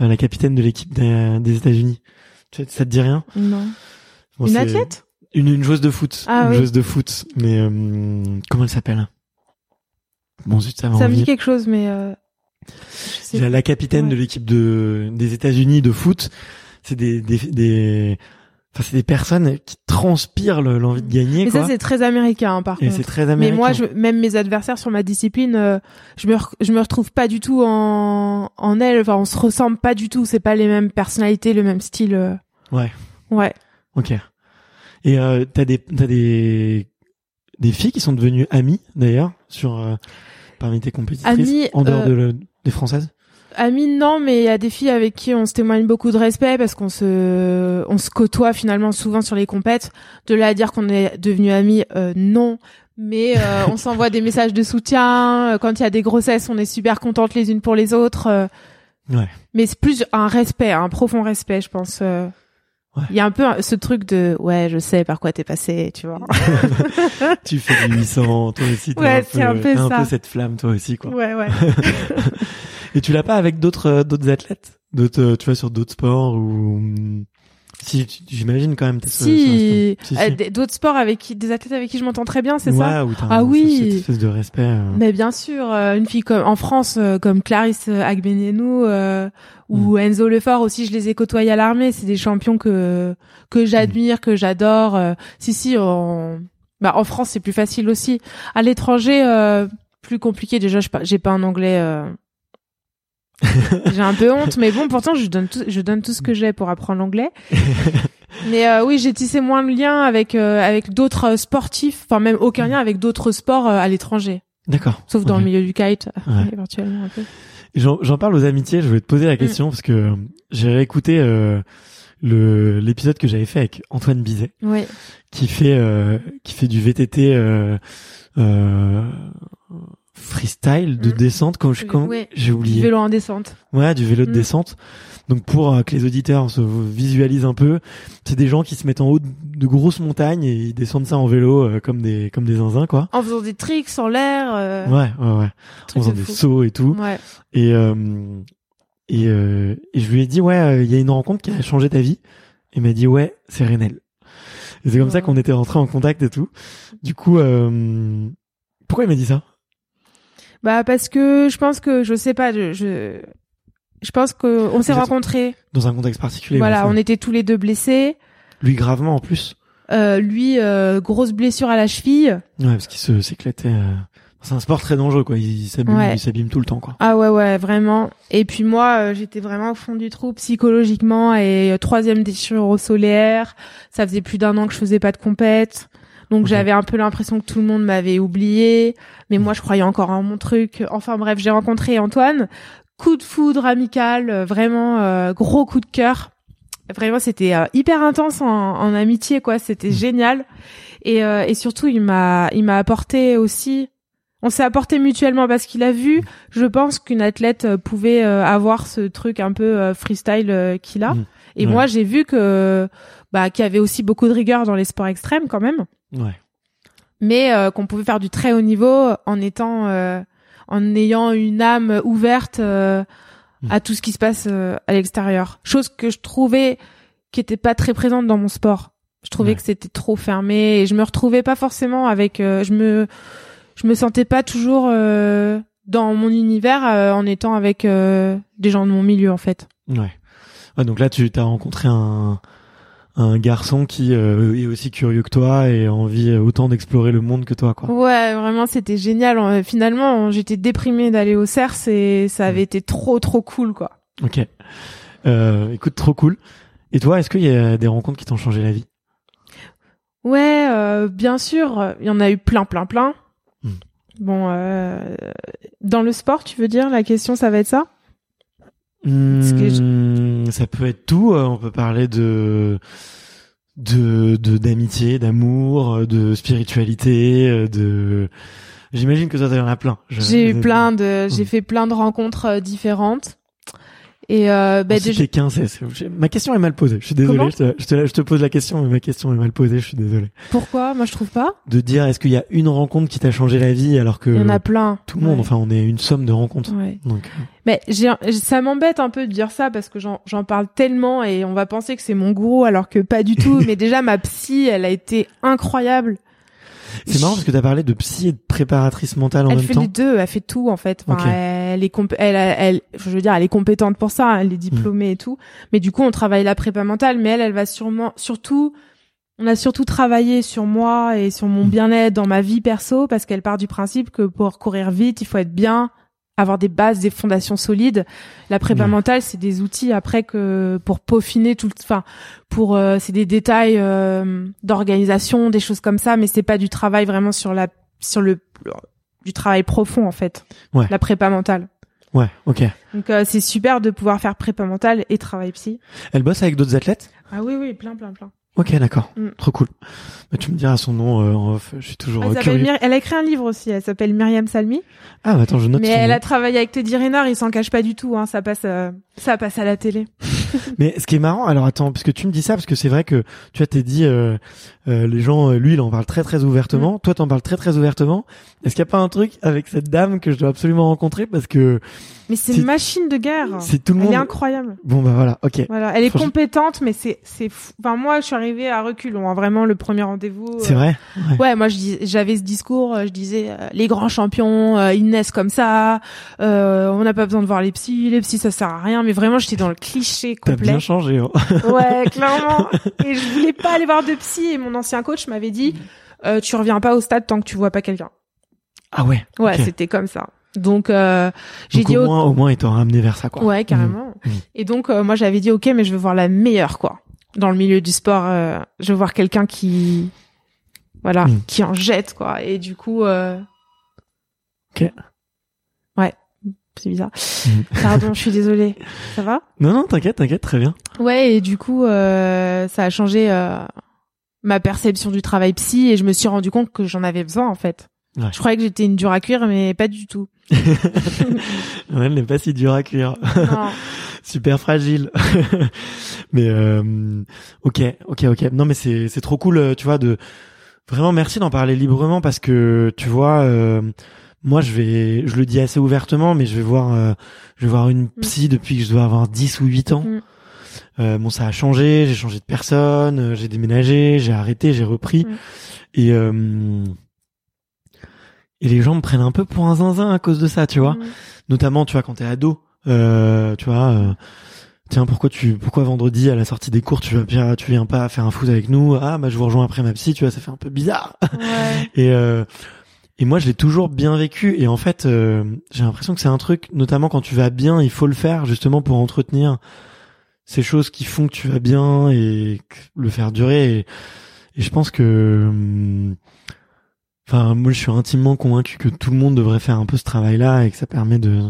euh, la capitaine de l'équipe des, des États-Unis. Tu vois, ça te dit rien? Non. Bon, Une athlète? Une, une joueuse de foot. Ah une oui. joueuse de foot. Mais euh, comment elle s'appelle? Bon zut ça va Ça me dit quelque chose, mais euh, je sais la, la capitaine Ouais. de l'équipe de des États-Unis de foot. C'est des des des enfin c'est des personnes qui transpirent le- l'envie de gagner Mais quoi ça c'est très américain hein, par et contre. c'est très Mais américain moi, je, même mes adversaires sur ma discipline, euh, je me re- je me retrouve pas du tout en en elle. Enfin, on se ressemble pas du tout. C'est pas les mêmes personnalités, le même style. euh. Ouais. Ouais. Ok. Et euh, t'as des t'as des des filles qui sont devenues amies d'ailleurs sur euh, parmi tes compétitrices Amies, en dehors euh, de le- des françaises? Amine, non, mais il y a des filles avec qui on se témoigne beaucoup de respect parce qu'on se, on se côtoie finalement souvent sur les compètes. De là à dire qu'on est devenus amis, euh, non. Mais euh, on s'envoie des messages de soutien. Euh, Quand il y a des grossesses, on est super contentes les unes pour les autres. euh. Ouais. Mais c'est plus un respect, un profond respect, je pense. Ouais. Il y a un peu ce truc de ouais, je sais par quoi t'es passé, tu vois. tu fais du 800, toi aussi. Ouais, un peu un peu cette flamme, toi aussi, quoi. ouais, ouais. Et tu l'as pas avec d'autres euh, d'autres athlètes, d'autres, tu vois, sur d'autres sports ou hum, si j'imagine quand même. ce- ce Si, euh, d- d'autres sports avec qui, des athlètes avec qui je m'entends très bien, c'est ouais, ça Ah oui. cette espèce de respect. euh, Mais bien sûr, euh, une fille comme en France, euh, comme Clarisse Agbenenou euh, ou Enzo Lefort aussi, je les ai côtoyés à l'armée. C'est des champions que que j'admire, que j'adore. euh. si si, en bah en France c'est plus facile aussi. À l'étranger, euh, plus compliqué. Déjà, je pas- j'ai pas un anglais. j'ai un peu honte, mais bon, pourtant je donne tout, je donne tout ce que j'ai pour apprendre l'anglais. Mais euh, oui, j'ai tissé moins de liens avec euh, avec d'autres euh, sportifs, enfin même aucun lien avec d'autres sports euh, à l'étranger. D'accord. Sauf dans le milieu du kite, Ouais. éventuellement un peu. J'en parle aux amitiés. Je voulais te poser la question parce que euh, j'ai réécouté euh, le l'épisode que j'avais fait avec Antoine Bizet, Oui. qui fait euh, qui fait du VTT euh, euh, freestyle de Mm. descente. Comme je comment- Ouais. j'ai oublié. Vélo en descente. Ouais, du vélo de Mm. descente. Donc pour euh, que les auditeurs se visualisent un peu, c'est des gens qui se mettent en haut de, de grosses montagnes et ils descendent ça en vélo euh, comme des comme des zinzins quoi. En faisant des tricks en l'air. Euh, Ouais, ouais, ouais. En faisant de des fou. sauts et tout. Ouais. Et euh, et, euh, et je lui ai dit ouais, il y a une rencontre qui a changé ta vie. Il m'a dit ouais, c'est Renel. Et c'est comme ça Ouais. qu'on était rentrés en contact et tout. Du coup, euh, pourquoi il m'a dit ça? Bah parce que je pense que je sais pas, je je, je pense que on s'est rencontrés. Dans un contexte particulier. Voilà, on était tous les deux blessés. Lui gravement en plus. Euh, lui, euh, grosse blessure à la cheville. Ouais, parce qu'il se s'éclatait. euh, C'est un sport très dangereux quoi. Il s'abîme, Ouais. il s'abîme tout le temps quoi. Ah ouais ouais vraiment. Et puis moi euh, j'étais vraiment au fond du trou psychologiquement et euh, troisième déchirure au solaire. Ça faisait plus d'un an que je faisais pas de compète. Donc j'avais un peu l'impression que tout le monde m'avait oublié, mais moi je croyais encore en mon truc. Enfin bref, j'ai rencontré Antoine, coup de foudre amical, euh, vraiment euh, gros coup de cœur. Vraiment c'était euh, hyper intense en, en amitié quoi, c'était génial. Et, euh, et surtout il m'a il m'a apporté aussi on s'est apporté mutuellement parce qu'il a vu, je pense qu'une athlète pouvait avoir ce truc un peu freestyle qu'il a. Mm. Et Ouais. moi, j'ai vu que bah qu'il y avait aussi beaucoup de rigueur dans les sports extrêmes quand même, Ouais. mais euh, qu'on pouvait faire du très haut niveau en étant euh, en ayant une âme ouverte euh, Mm. à tout ce qui se passe euh, à l'extérieur. Chose que je trouvais qui était pas très présente dans mon sport. Je trouvais Ouais. que c'était trop fermé et je me retrouvais pas forcément avec euh, je me je me sentais pas toujours euh, dans mon univers euh, en étant avec euh, des gens de mon milieu en fait. Ouais. Ouais, donc là, tu t'as rencontré un, un garçon qui euh, est aussi curieux que toi et a envie euh, autant d'explorer le monde que toi, quoi. Ouais, vraiment c'était génial. Euh, Finalement, j'étais déprimée d'aller au CERS et ça avait été trop trop cool quoi. Ok. Euh, écoute, trop cool. Et toi, est-ce qu'il y a des rencontres qui t'ont changé la vie? Ouais, euh, bien sûr, il y en a eu plein plein plein. Hmm. Bon, euh, dans le sport, tu veux dire? La question, ça va être ça? Hmm, Ça peut être tout. euh, On peut parler de de de d'amitié, d'amour, euh, de spiritualité, euh, de. J'imagine que toi, t'en as plein. J'ai eu plein de, j'ai Hmm. fait plein de rencontres différentes. Et euh, bah, déjà, qu'un, c'est- c'est- j'ai- ma question est mal posée. Je suis désolé. Je te, je, te, je te pose la question, mais ma question est mal posée. Je suis désolé. pourquoi? Moi, je trouve pas. De dire, est-ce qu'il y a une rencontre qui t'a changé la vie alors que Il y en a plein. tout le monde, Ouais. enfin, on est une somme de rencontres. Ouais. Donc, euh, Mais ça m'embête un peu de dire ça parce que j'en, parle tellement et on va penser que c'est mon gourou alors que pas du tout. mais déjà, ma psy, elle a été incroyable. c'est marrant parce que t'as parlé de psy et de préparatrice mentale en elle même fait temps. les deux, elle fait tout en fait. Enfin, elle est comp- elle, elle, je veux dire, elle est compétente pour ça, elle est diplômée et tout. Mais du coup, on travaille la prépa mentale, mais elle, elle va sûrement, surtout, on a surtout travaillé sur moi et sur mon Mm. bien-être dans ma vie perso parce qu'elle part du principe que pour courir vite, il faut être bien, avoir des bases, des fondations solides. La prépa Ouais. mentale, c'est des outils après que pour peaufiner tout, le- enfin, pour euh, c'est des détails euh, d'organisation, des choses comme ça, mais c'est pas du travail vraiment sur la sur le du travail profond en fait. Ouais. La prépa mentale. Ouais, ok. Donc euh, c'est super de pouvoir faire prépa mentale et travail psy. Elle bosse avec d'autres athlètes? Ah oui oui, plein plein plein. Ok, d'accord. Mm. Trop cool. Bah, tu me diras son nom euh, en off. Je suis toujours Elle, euh, curieux. Myri- elle a écrit un livre aussi, elle s'appelle Myriam Salmi. Ah, bah, attends, je note Mais elle nom. a travaillé avec Teddy Riner, il s'en cache pas du tout, hein, ça passe euh, ça passe à la télé. Mais ce qui est marrant, alors attends, parce que tu me dis ça, parce que c'est vrai que tu vois, t'es dit, euh, euh, les gens, euh, lui, il en parle très très ouvertement. Mm. Toi, t'en parles très très ouvertement. Est-ce qu'il y a pas un truc avec cette dame que je dois absolument rencontrer parce que Mais c'est une machine de guerre. c'est tout le Elle monde. est incroyable. Bon bah voilà, ok. Voilà, elle est Franchement- compétente, mais c'est c'est fou. Enfin moi, je suis arrivée à reculons. hein, vraiment le premier rendez-vous. C'est euh, vrai. Ouais. Ouais, moi je dis, j'avais ce discours, euh, je disais euh, les grands champions, euh, ils naissent comme ça, euh, on n'a pas besoin de voir les psys, les psys ça sert à rien, mais vraiment j'étais dans le cliché T'as bien changé. hein. Ouais, clairement. Et je voulais pas aller voir de psy et mon ancien coach m'avait dit euh, tu reviens pas au stade tant que tu vois pas quelqu'un. Ah ouais. Ouais, c'était comme ça. Donc euh, j'ai dit au moins, au moins, il t'a ramené vers ça, quoi. Ouais, carrément. Mhm. Et donc euh, moi j'avais dit ok, mais je veux voir la meilleure quoi. Dans le milieu du sport, euh, je veux voir quelqu'un qui voilà, Mhm. qui en jette quoi. Et du coup euh... Ok. C'est bizarre. Mhm. Pardon, je suis désolée. Ça va? Non, non, t'inquiète, t'inquiète, très bien. Ouais, et du coup euh, ça a changé euh, ma perception du travail psy et je me suis rendu compte que j'en avais besoin en fait. Ouais. Je croyais que j'étais une dure à cuire, mais pas du tout. Elle n'est pas si dure à cuire. Non. Super fragile. mais euh, ok, ok, ok. Non, mais c'est c'est trop cool, euh, tu vois, de vraiment merci d'en parler librement parce que tu vois, euh, moi je vais, je le dis assez ouvertement, mais je vais voir, euh, je vais voir une psy depuis que je dois avoir 10 ou 8 ans. Mm. Euh, bon, ça a changé, j'ai changé de personne, euh, j'ai déménagé, j'ai arrêté, j'ai repris, Mm. et euh, et les gens me prennent un peu pour un zinzin à cause de ça, tu vois Mm. notamment tu vois quand t'es ado euh, tu vois euh, tiens pourquoi tu pourquoi vendredi à la sortie des cours tu vas tu viens pas faire un foot avec nous? Ah bah je vous rejoins après ma psy tu vois ça fait un peu bizarre Ouais. et euh, et moi je l'ai toujours bien vécu et en fait euh, j'ai l'impression que c'est un truc notamment quand tu vas bien il faut le faire justement pour entretenir ces choses qui font que tu vas bien et le faire durer et, je pense que hum, Enfin, moi, je suis intimement convaincu que tout le monde devrait faire un peu ce travail-là et que ça permet de,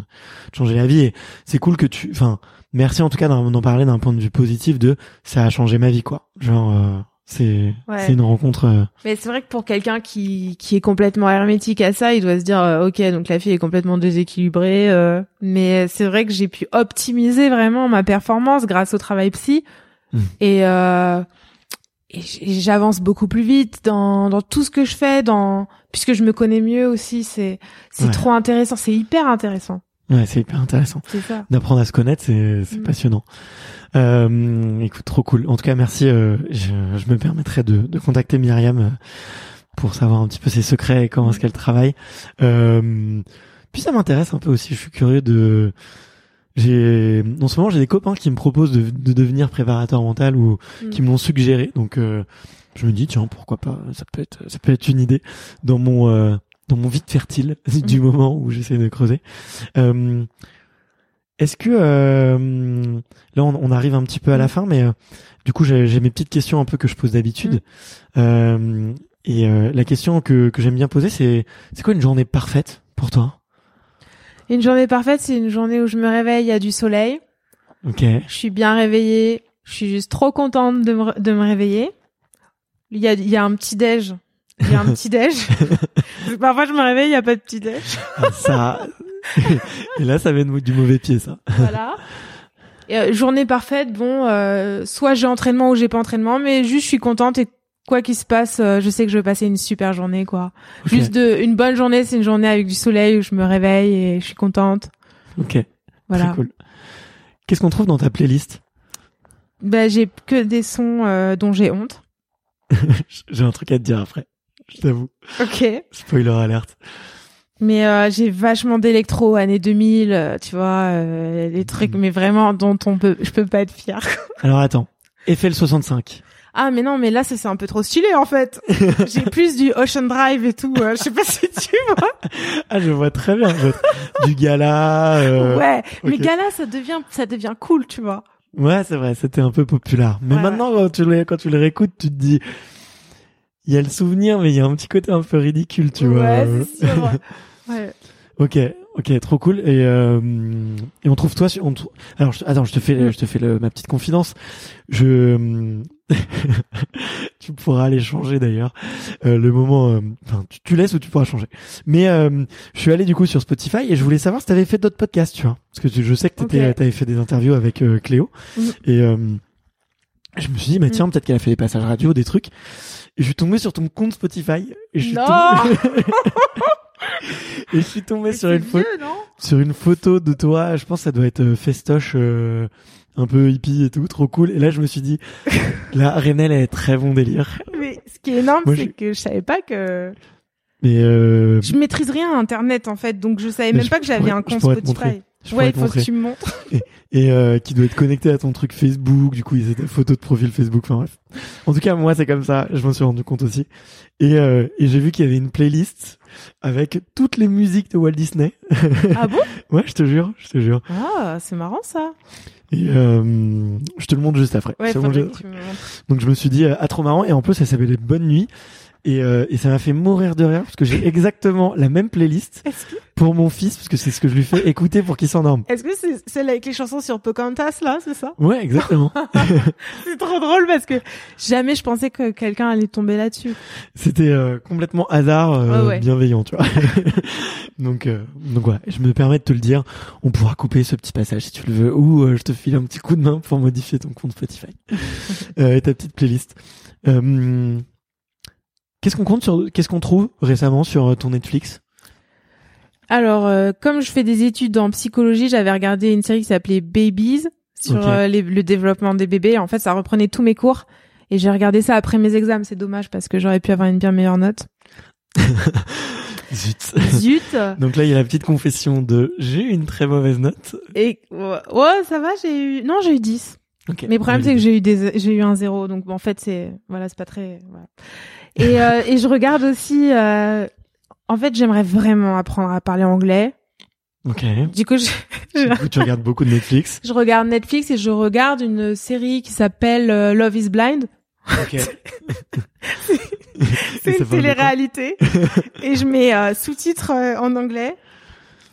changer la vie. Et c'est cool que tu, enfin, merci en tout cas d'en parler d'un point de vue positif de ça a changé ma vie, quoi. Genre, euh, C'est Ouais. c'est une rencontre. euh, Mais c'est vrai que pour quelqu'un qui qui est complètement hermétique à ça, il doit se dire euh, ok donc la fille est complètement déséquilibrée. euh, mais c'est vrai que j'ai pu optimiser vraiment ma performance grâce au travail psy Mm. et euh, et j'avance beaucoup plus vite dans dans tout ce que je fais dans puisque je me connais mieux aussi. C'est c'est Ouais. trop intéressant, c'est hyper intéressant. Ouais, c'est hyper intéressant. C'est ça. D'apprendre à se connaître, c'est c'est Mm. passionnant. Euh, écoute, trop cool. En tout cas, merci. euh, je, je me permettrai de, de contacter Myriam euh, pour savoir un petit peu ses secrets et comment est-ce qu'elle travaille. Euh, puis ça m'intéresse un peu aussi. Je suis curieux de. J'ai en ce moment j'ai des copains qui me proposent de, de devenir préparateur mental ou Mm. qui me l'ont suggéré. Donc euh, je me dis tiens pourquoi pas. Ça peut être ça peut être une idée dans mon euh, dans mon vide fertile du Mm. moment où j'essaie de creuser. Euh, Est-ce que euh, là on, on arrive un petit peu à la Mm. fin, mais euh, du coup j'ai mes petites questions un peu que je pose d'habitude. Mm. Euh, et euh, la question que, que j'aime bien poser, c'est c'est quoi une journée parfaite pour toi? Une journée parfaite, c'est une journée où je me réveille, il y a du soleil, Ok. je suis bien réveillée, je suis juste trop contente de me, de me réveiller. Il y a, il y a un petit déj. Il y a un petit déj. Parfois, je me réveille, il y a pas de petit déj. ça. Et là, ça vient du mauvais pied, ça. Voilà. Et, euh, journée parfaite, bon, euh, soit j'ai entraînement ou j'ai pas entraînement, mais juste je suis contente et quoi qu'il se passe, euh, je sais que je vais passer une super journée, quoi. Juste de, une bonne journée, c'est une journée avec du soleil où je me réveille et je suis contente. Ok. Voilà. Très cool. Qu'est-ce qu'on trouve dans ta playlist? Ben, j'ai que des sons dont j'ai honte. J'ai un truc à te dire après. Je t'avoue. Ok. Spoiler alerte. Mais euh, j'ai vachement d'électro années 2000, euh, tu vois, euh, les trucs, mais vraiment dont on peut, je peux pas être fière. Alors attends. Eiffel 65. Ah mais non, mais là ça c'est un peu trop stylé en fait. j'ai plus du Ocean Drive et tout. euh, je sais pas si tu vois. Ah, je vois très bien. Du gala. euh, ouais, mais gala ça devient, ça devient cool, tu vois. Ouais, c'est vrai, c'était un peu populaire. Mais Ouais, maintenant, quand tu, le, quand tu le réécoutes, tu te dis, il y a le souvenir, mais il y a un petit côté un peu ridicule, tu vois. ouais, c'est sûr. Ouais. Ok, ok, trop cool. Et, euh, et on trouve toi sur. on Alors, je, attends, je te fais, Mm. je te fais le, ma petite confidence. Je, tu pourras aller changer d'ailleurs euh, le moment. euh, Enfin, tu, tu laisses ou tu pourras changer. Mais euh, je suis allé du coup sur Spotify et je voulais savoir si t'avais fait d'autres podcasts, tu vois, parce que tu- je sais que t'étais, t'avais fait des interviews avec euh, Cléo Mm. et euh, je me suis dit, mais tiens, peut-être qu'elle a fait des passages radio, des trucs. Et je suis tombé sur ton compte Spotify et je suis Non tombé... et je suis tombé Mais sur une photo vieux, sur une photo de toi, je pense que ça doit être euh, festoche, euh, un peu hippie et tout, trop cool. Et là, je me suis dit, là, Renel est très bon délire. Mais ce qui est énorme, c'est je- que je savais pas que Mais euh, je maîtrise rien à Internet en fait, donc je savais Mais même je- pas que j'avais un compte Spotify. je Ouais, il faut que tu me montres. Et euh, qui doit être connecté à ton truc Facebook. Du coup, ils étaient photos de profil Facebook. Enfin bref. En tout cas, moi, c'est comme ça. Je m'en suis rendu compte aussi. Et, euh, et j'ai vu qu'il y avait une playlist avec toutes les musiques de Walt Disney. ah bon? Ouais, je te jure, je te jure. Ah, c'est marrant ça. Et euh, je te le montre juste après. Ouais, me. Donc je me suis dit euh, ah trop marrant et en plus ça s'appelait Bonne nuit et, euh, et ça m'a fait mourir de rire parce que j'ai exactement la même playlist Est-ce que pour mon fils parce que c'est ce que je lui fais écouter pour qu'il s'endorme. est-ce que c'est celle avec les chansons sur Pocahontas là, c'est ça? Ouais exactement. C'est trop drôle parce que jamais je pensais que quelqu'un allait tomber là-dessus. C'était euh, complètement hasard euh, Ouais, ouais. bienveillant tu vois. donc euh, donc ouais je me permets de te le dire on pourra couper ce petit passage si tu le veux ou euh, je te file un petit coup de main pour modifier ton compte Spotify euh, et ta petite playlist. Euh, Qu'est-ce qu'on compte sur qu'est-ce qu'on trouve récemment sur euh, ton Netflix? Alors, euh, comme je fais des études en psychologie, j'avais regardé une série qui s'appelait Babies sur euh, les- le développement des bébés. En fait, ça reprenait tous mes cours et j'ai regardé ça après mes examens. C'est dommage parce que j'aurais pu avoir une bien meilleure note. Zut. Zut. Donc là, il y a la petite confession de j'ai eu une très mauvaise note. Et ouais, ça va, j'ai eu non, j'ai eu 10. Ok. Mais le problème c'est que j'ai eu des j'ai eu un zéro donc bon, en fait c'est voilà, c'est pas très voilà. Et euh, et je regarde aussi euh, en fait, j'aimerais vraiment apprendre à parler anglais. Ok. Du coup, je, je- Du coup, tu regardes beaucoup de Netflix. je regarde Netflix et je regarde une série qui s'appelle euh, Love is Blind. Ok. C'est une télé-réalité. et je mets euh, sous-titres euh, en anglais.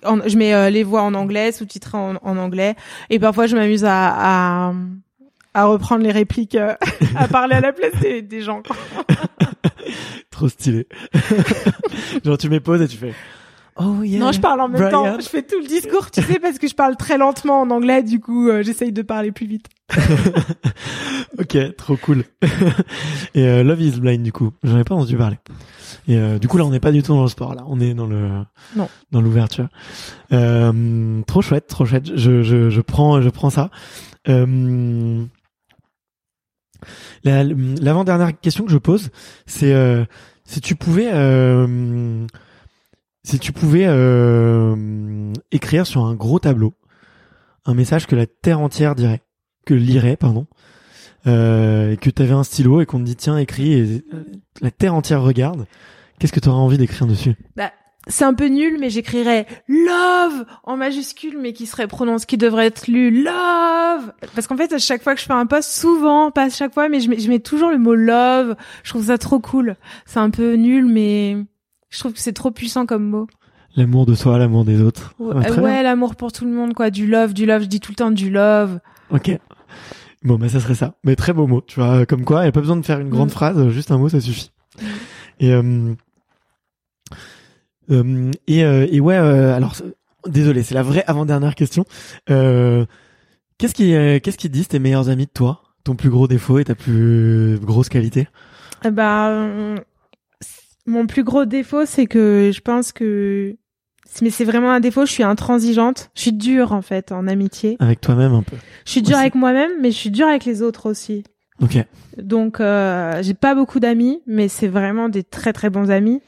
En- je mets euh, les voix en anglais, sous-titres en, en anglais. Et parfois, je m'amuse à, à, à reprendre les répliques, euh, à parler à la place des, des gens. Trop stylé. Genre tu m'époses et tu fais. Oh yeah. Non, je parle en même Brian. temps. Je fais tout le discours, tu sais, parce que je parle très lentement en anglais, du coup, euh, j'essaye de parler plus vite. Ok, trop cool. et euh, Love is Blind du coup, j'en ai pas entendu parler. Et euh, du coup là, on n'est pas du tout dans le sport là, on est dans le Non. dans l'ouverture. Euh, trop chouette, trop chouette. Je je je prends je prends ça. Euh, la- L'avant-dernière question que je pose, c'est euh, si tu pouvais euh, si tu pouvais euh, écrire sur un gros tableau un message que la terre entière dirait, que lirait, pardon, et que tu avais un stylo et qu'on te dit tiens écris et la terre entière regarde, qu'est-ce que tu auras envie d'écrire dessus? Bah, c'est un peu nul, mais j'écrirais love en majuscule, mais qui serait prononcé, qui devrait être lu love. Parce qu'en fait, à chaque fois que je fais un post, souvent, pas à chaque fois, mais je mets, je mets toujours le mot love. Je trouve ça trop cool. C'est un peu nul, mais je trouve que c'est trop puissant comme mot. L'amour de soi, l'amour des autres. Ouais, Ah, ouais, l'amour pour tout le monde, quoi. Du love, du love. Je dis tout le temps du love. Ok. Bon, bah ça serait ça. Mais très beau mot, tu vois. Comme quoi, il n'y a pas besoin de faire une grande Mm. phrase, juste un mot, ça suffit. Et euh, euh, et, euh, et ouais, euh, alors désolé, c'est la vraie avant-dernière question. Euh, qu'est-ce qui qu'est-ce qui disent tes meilleurs amis de toi, ton plus gros défaut et ta plus grosse qualité? Euh, mon plus gros défaut, c'est que je pense que, mais c'est vraiment un défaut. Je suis intransigeante. Je suis dure en fait en amitié. avec toi-même un peu. Je suis dure Aussi. avec moi-même, mais je suis dure avec les autres aussi. Ok. Donc, euh, j'ai pas beaucoup d'amis, mais c'est vraiment des très très bons amis.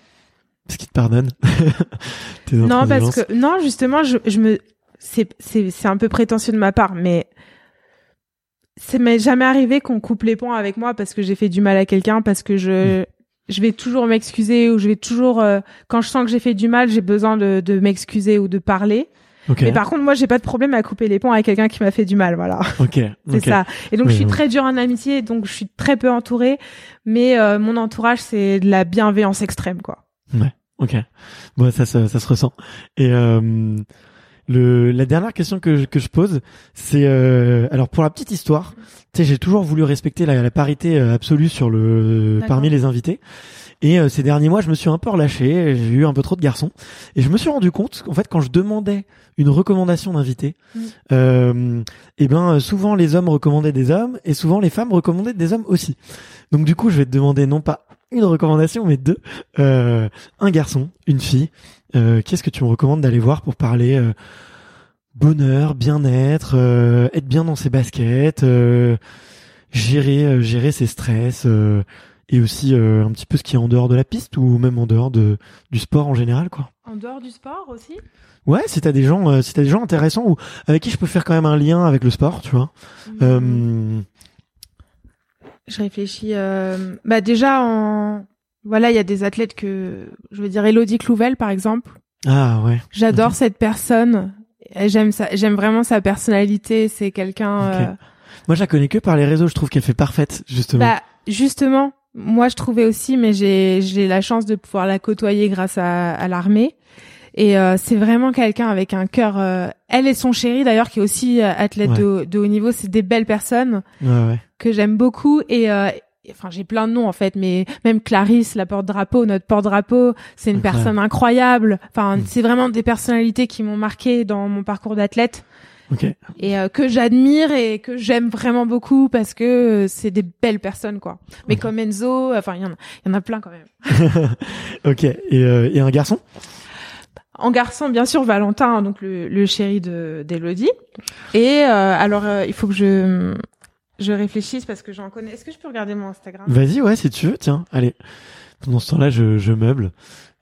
Parce qu'ils te pardonnent. Tes Non, parce que non, justement, je, je me, c'est c'est c'est un peu prétentieux de ma part, mais ça m'est jamais arrivé qu'on coupe les ponts avec moi parce que j'ai fait du mal à quelqu'un, parce que je je vais toujours m'excuser ou je vais toujours euh, quand je sens que j'ai fait du mal, j'ai besoin de de m'excuser ou de parler. Ok. Mais par contre, moi, j'ai pas de problème à couper les ponts avec quelqu'un qui m'a fait du mal, voilà. Ok. C'est ça. Et donc Oui, je suis oui. très dure en amitié, donc je suis très peu entourée, mais euh, mon entourage c'est de la bienveillance extrême, quoi. Ok. Bon, ça, ça, ça se ressent. Et euh, le, la dernière question que je, que je pose, c'est euh, alors pour la petite histoire, tu sais, j'ai toujours voulu respecter la, la parité euh, absolue sur le parmi les invités. Et euh, ces derniers mois, je me suis un peu relâché, j'ai eu un peu trop de garçons, et je me suis rendu compte qu'en fait, quand je demandais une recommandation d'invité, Mm. euh, et ben euh, souvent les hommes recommandaient des hommes, et souvent les femmes recommandaient des hommes aussi. Donc du coup, je vais te demander non pas une recommandation, mais deux. Euh, un garçon, une fille. Euh, Qu'est-ce que tu me recommandes d'aller voir pour parler euh, bonheur, bien-être, euh, être bien dans ses baskets, euh, gérer gérer ses stress euh, et aussi euh, un petit peu ce qui est en dehors de la piste ou même en dehors de du sport en général quoi. En dehors du sport aussi? Ouais, si t'as des gens euh, si t'as des gens intéressants ou avec qui je peux faire quand même un lien avec le sport, tu vois. Euh, Je réfléchis. euh, Bah déjà, en... voilà, il y a des athlètes que je veux dire, Elodie Clouvel par exemple. ah ouais. J'adore Ok. cette personne. J'aime ça, j'aime vraiment sa personnalité. C'est quelqu'un. Euh, Moi, je la connais que par les réseaux. Je trouve qu'elle fait parfaite justement. Bah justement, moi je trouvais aussi, mais j'ai j'ai la chance de pouvoir la côtoyer grâce à, à l'armée. Et euh, c'est vraiment quelqu'un avec un cœur. euh, Elle et son chéri d'ailleurs, qui est aussi euh, athlète Ouais. de, haut- de haut niveau, c'est des belles personnes. Ouais ouais. que j'aime beaucoup et euh, enfin j'ai plein de noms en fait mais même Clarisse la porte-drapeau notre porte-drapeau c'est une Incroyable. personne incroyable enfin Mm. c'est vraiment des personnalités qui m'ont marqué dans mon parcours d'athlète Ok. et euh, que j'admire et que j'aime vraiment beaucoup parce que euh, c'est des belles personnes quoi mais comme Enzo enfin il y en a il y en a plein quand même ok. Et, euh, et un garçon? En garçon bien sûr Valentin donc le, le chéri de d'Elodie et euh, alors euh, il faut que je je réfléchisse parce que j'en connais est-ce que je peux regarder mon Instagram? Vas-y, ouais, si tu veux. Tiens, allez. Pendant ce temps-là, je, je meuble.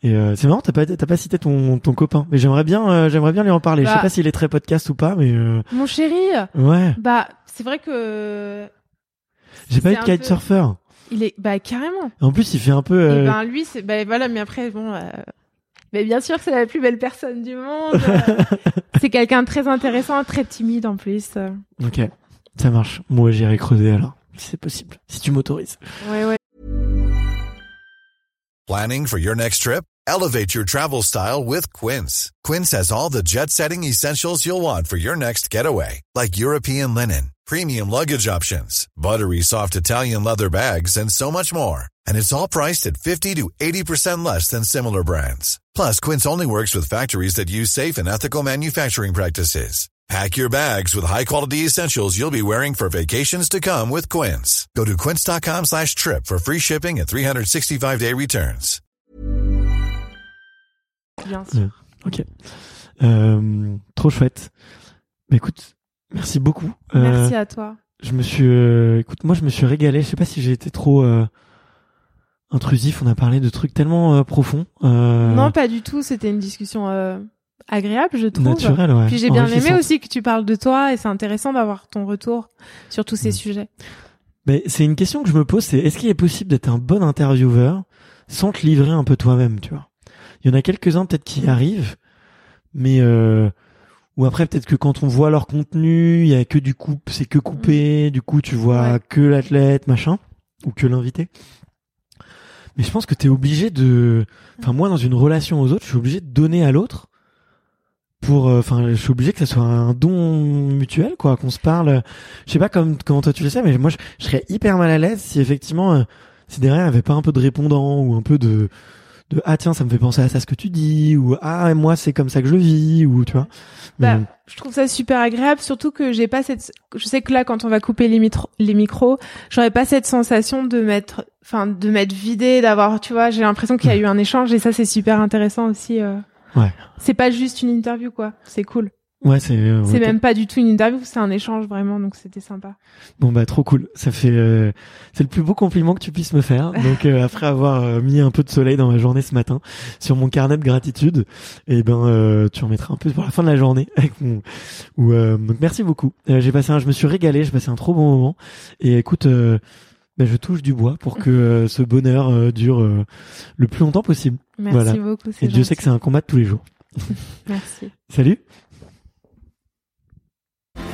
Et euh, c'est marrant, t'as pas, t'as pas cité ton, ton copain. Mais j'aimerais bien, euh, j'aimerais bien lui en parler. Je sais Bah. pas s'il est très podcast ou pas, mais euh, Mon chéri, ouais. bah c'est vrai que J'ai pas eu de peu- kitesurfer. il est bah carrément. En plus, il fait un peu. Et euh, ben lui c'est bah voilà mais après bon euh, mais bien sûr c'est la plus belle personne du monde. c'est quelqu'un de très intéressant, très timide en plus. Ok, ça marche. Moi, j'irai creuser alors, si c'est possible, si tu m'autorises. Ouais ouais. Planning for your next trip? Elevate your travel style with Quince. Quince has all the jet setting essentials you'll want for your next getaway, like European linen, premium luggage options, buttery soft Italian leather bags, and so much more. And it's all priced at 50 to 80% less than similar brands. Plus, Quince only works with factories that use safe and ethical manufacturing practices. Pack your bags with high-quality essentials you'll be wearing for vacations to come with Quince. Go to quince.com slash trip for free shipping and 365-day returns. Bien sûr. Ok. Euh, trop chouette. Bah, écoute, merci beaucoup. Euh, Merci à toi. Je me suis, euh, écoute, moi je me suis régalé. Je sais pas si j'ai été trop euh, intrusif. On a parlé de trucs tellement euh, profonds. Euh, Non, pas du tout. C'était une discussion euh, agréable, je trouve. naturel, ouais. Puis j'ai bien aimé aussi que tu parles de toi et c'est intéressant d'avoir ton retour sur tous ces Mm. sujets. Mais c'est une question que je me pose, c'est est-ce qu'il est possible d'être un bon intervieweur sans te livrer un peu toi-même, tu vois? Il y en a quelques-uns peut-être qui y arrivent, mais euh, ou après peut-être que quand on voit leur contenu, il y a que du coup, c'est que coupé, du coup tu vois Ouais. que l'athlète, machin, ou que l'invité. Mais je pense que t'es obligé de, enfin moi dans une relation aux autres, je suis obligé de donner à l'autre pour, euh, enfin je suis obligé que ça soit un don mutuel, quoi, qu'on se parle. Je sais pas comme comment toi tu fais ça, mais moi je, serais hyper mal à l'aise si effectivement euh, si derrière il y avait pas un peu de répondant ou un peu de de ah tiens ça me fait penser à ça ce que tu dis ou ah moi c'est comme ça que je vis ou tu vois. Bah, Mais- je trouve ça super agréable, surtout que j'ai pas cette. Je sais que là, quand on va couper les, mitro- les micros, j'aurais pas cette sensation de mettre, enfin, de m'être vidé, d'avoir, tu vois. J'ai l'impression qu'il y a eu un échange et ça, c'est super intéressant aussi. euh. Ouais. C'est pas juste une interview, quoi. C'est cool. Ouais c'est euh, C'est ouais, même pas du tout une interview, c'est un échange vraiment, donc c'était sympa. Bon bah trop cool, ça fait euh, c'est le plus beau compliment que tu puisses me faire. Donc euh, après avoir euh, mis un peu de soleil dans ma journée ce matin sur mon carnet de gratitude, et ben euh, tu en mettras un peu pour la fin de la journée. Avec mon... ou, euh, donc merci beaucoup. Euh, j'ai passé un, je me suis régalé, j'ai passé un trop bon moment. Et écoute, euh, bah, je touche du bois pour que euh, ce bonheur euh, dure euh, le plus longtemps possible. Merci Voilà. beaucoup. Et Dieu sait que c'est un combat de tous les jours. Merci. Salut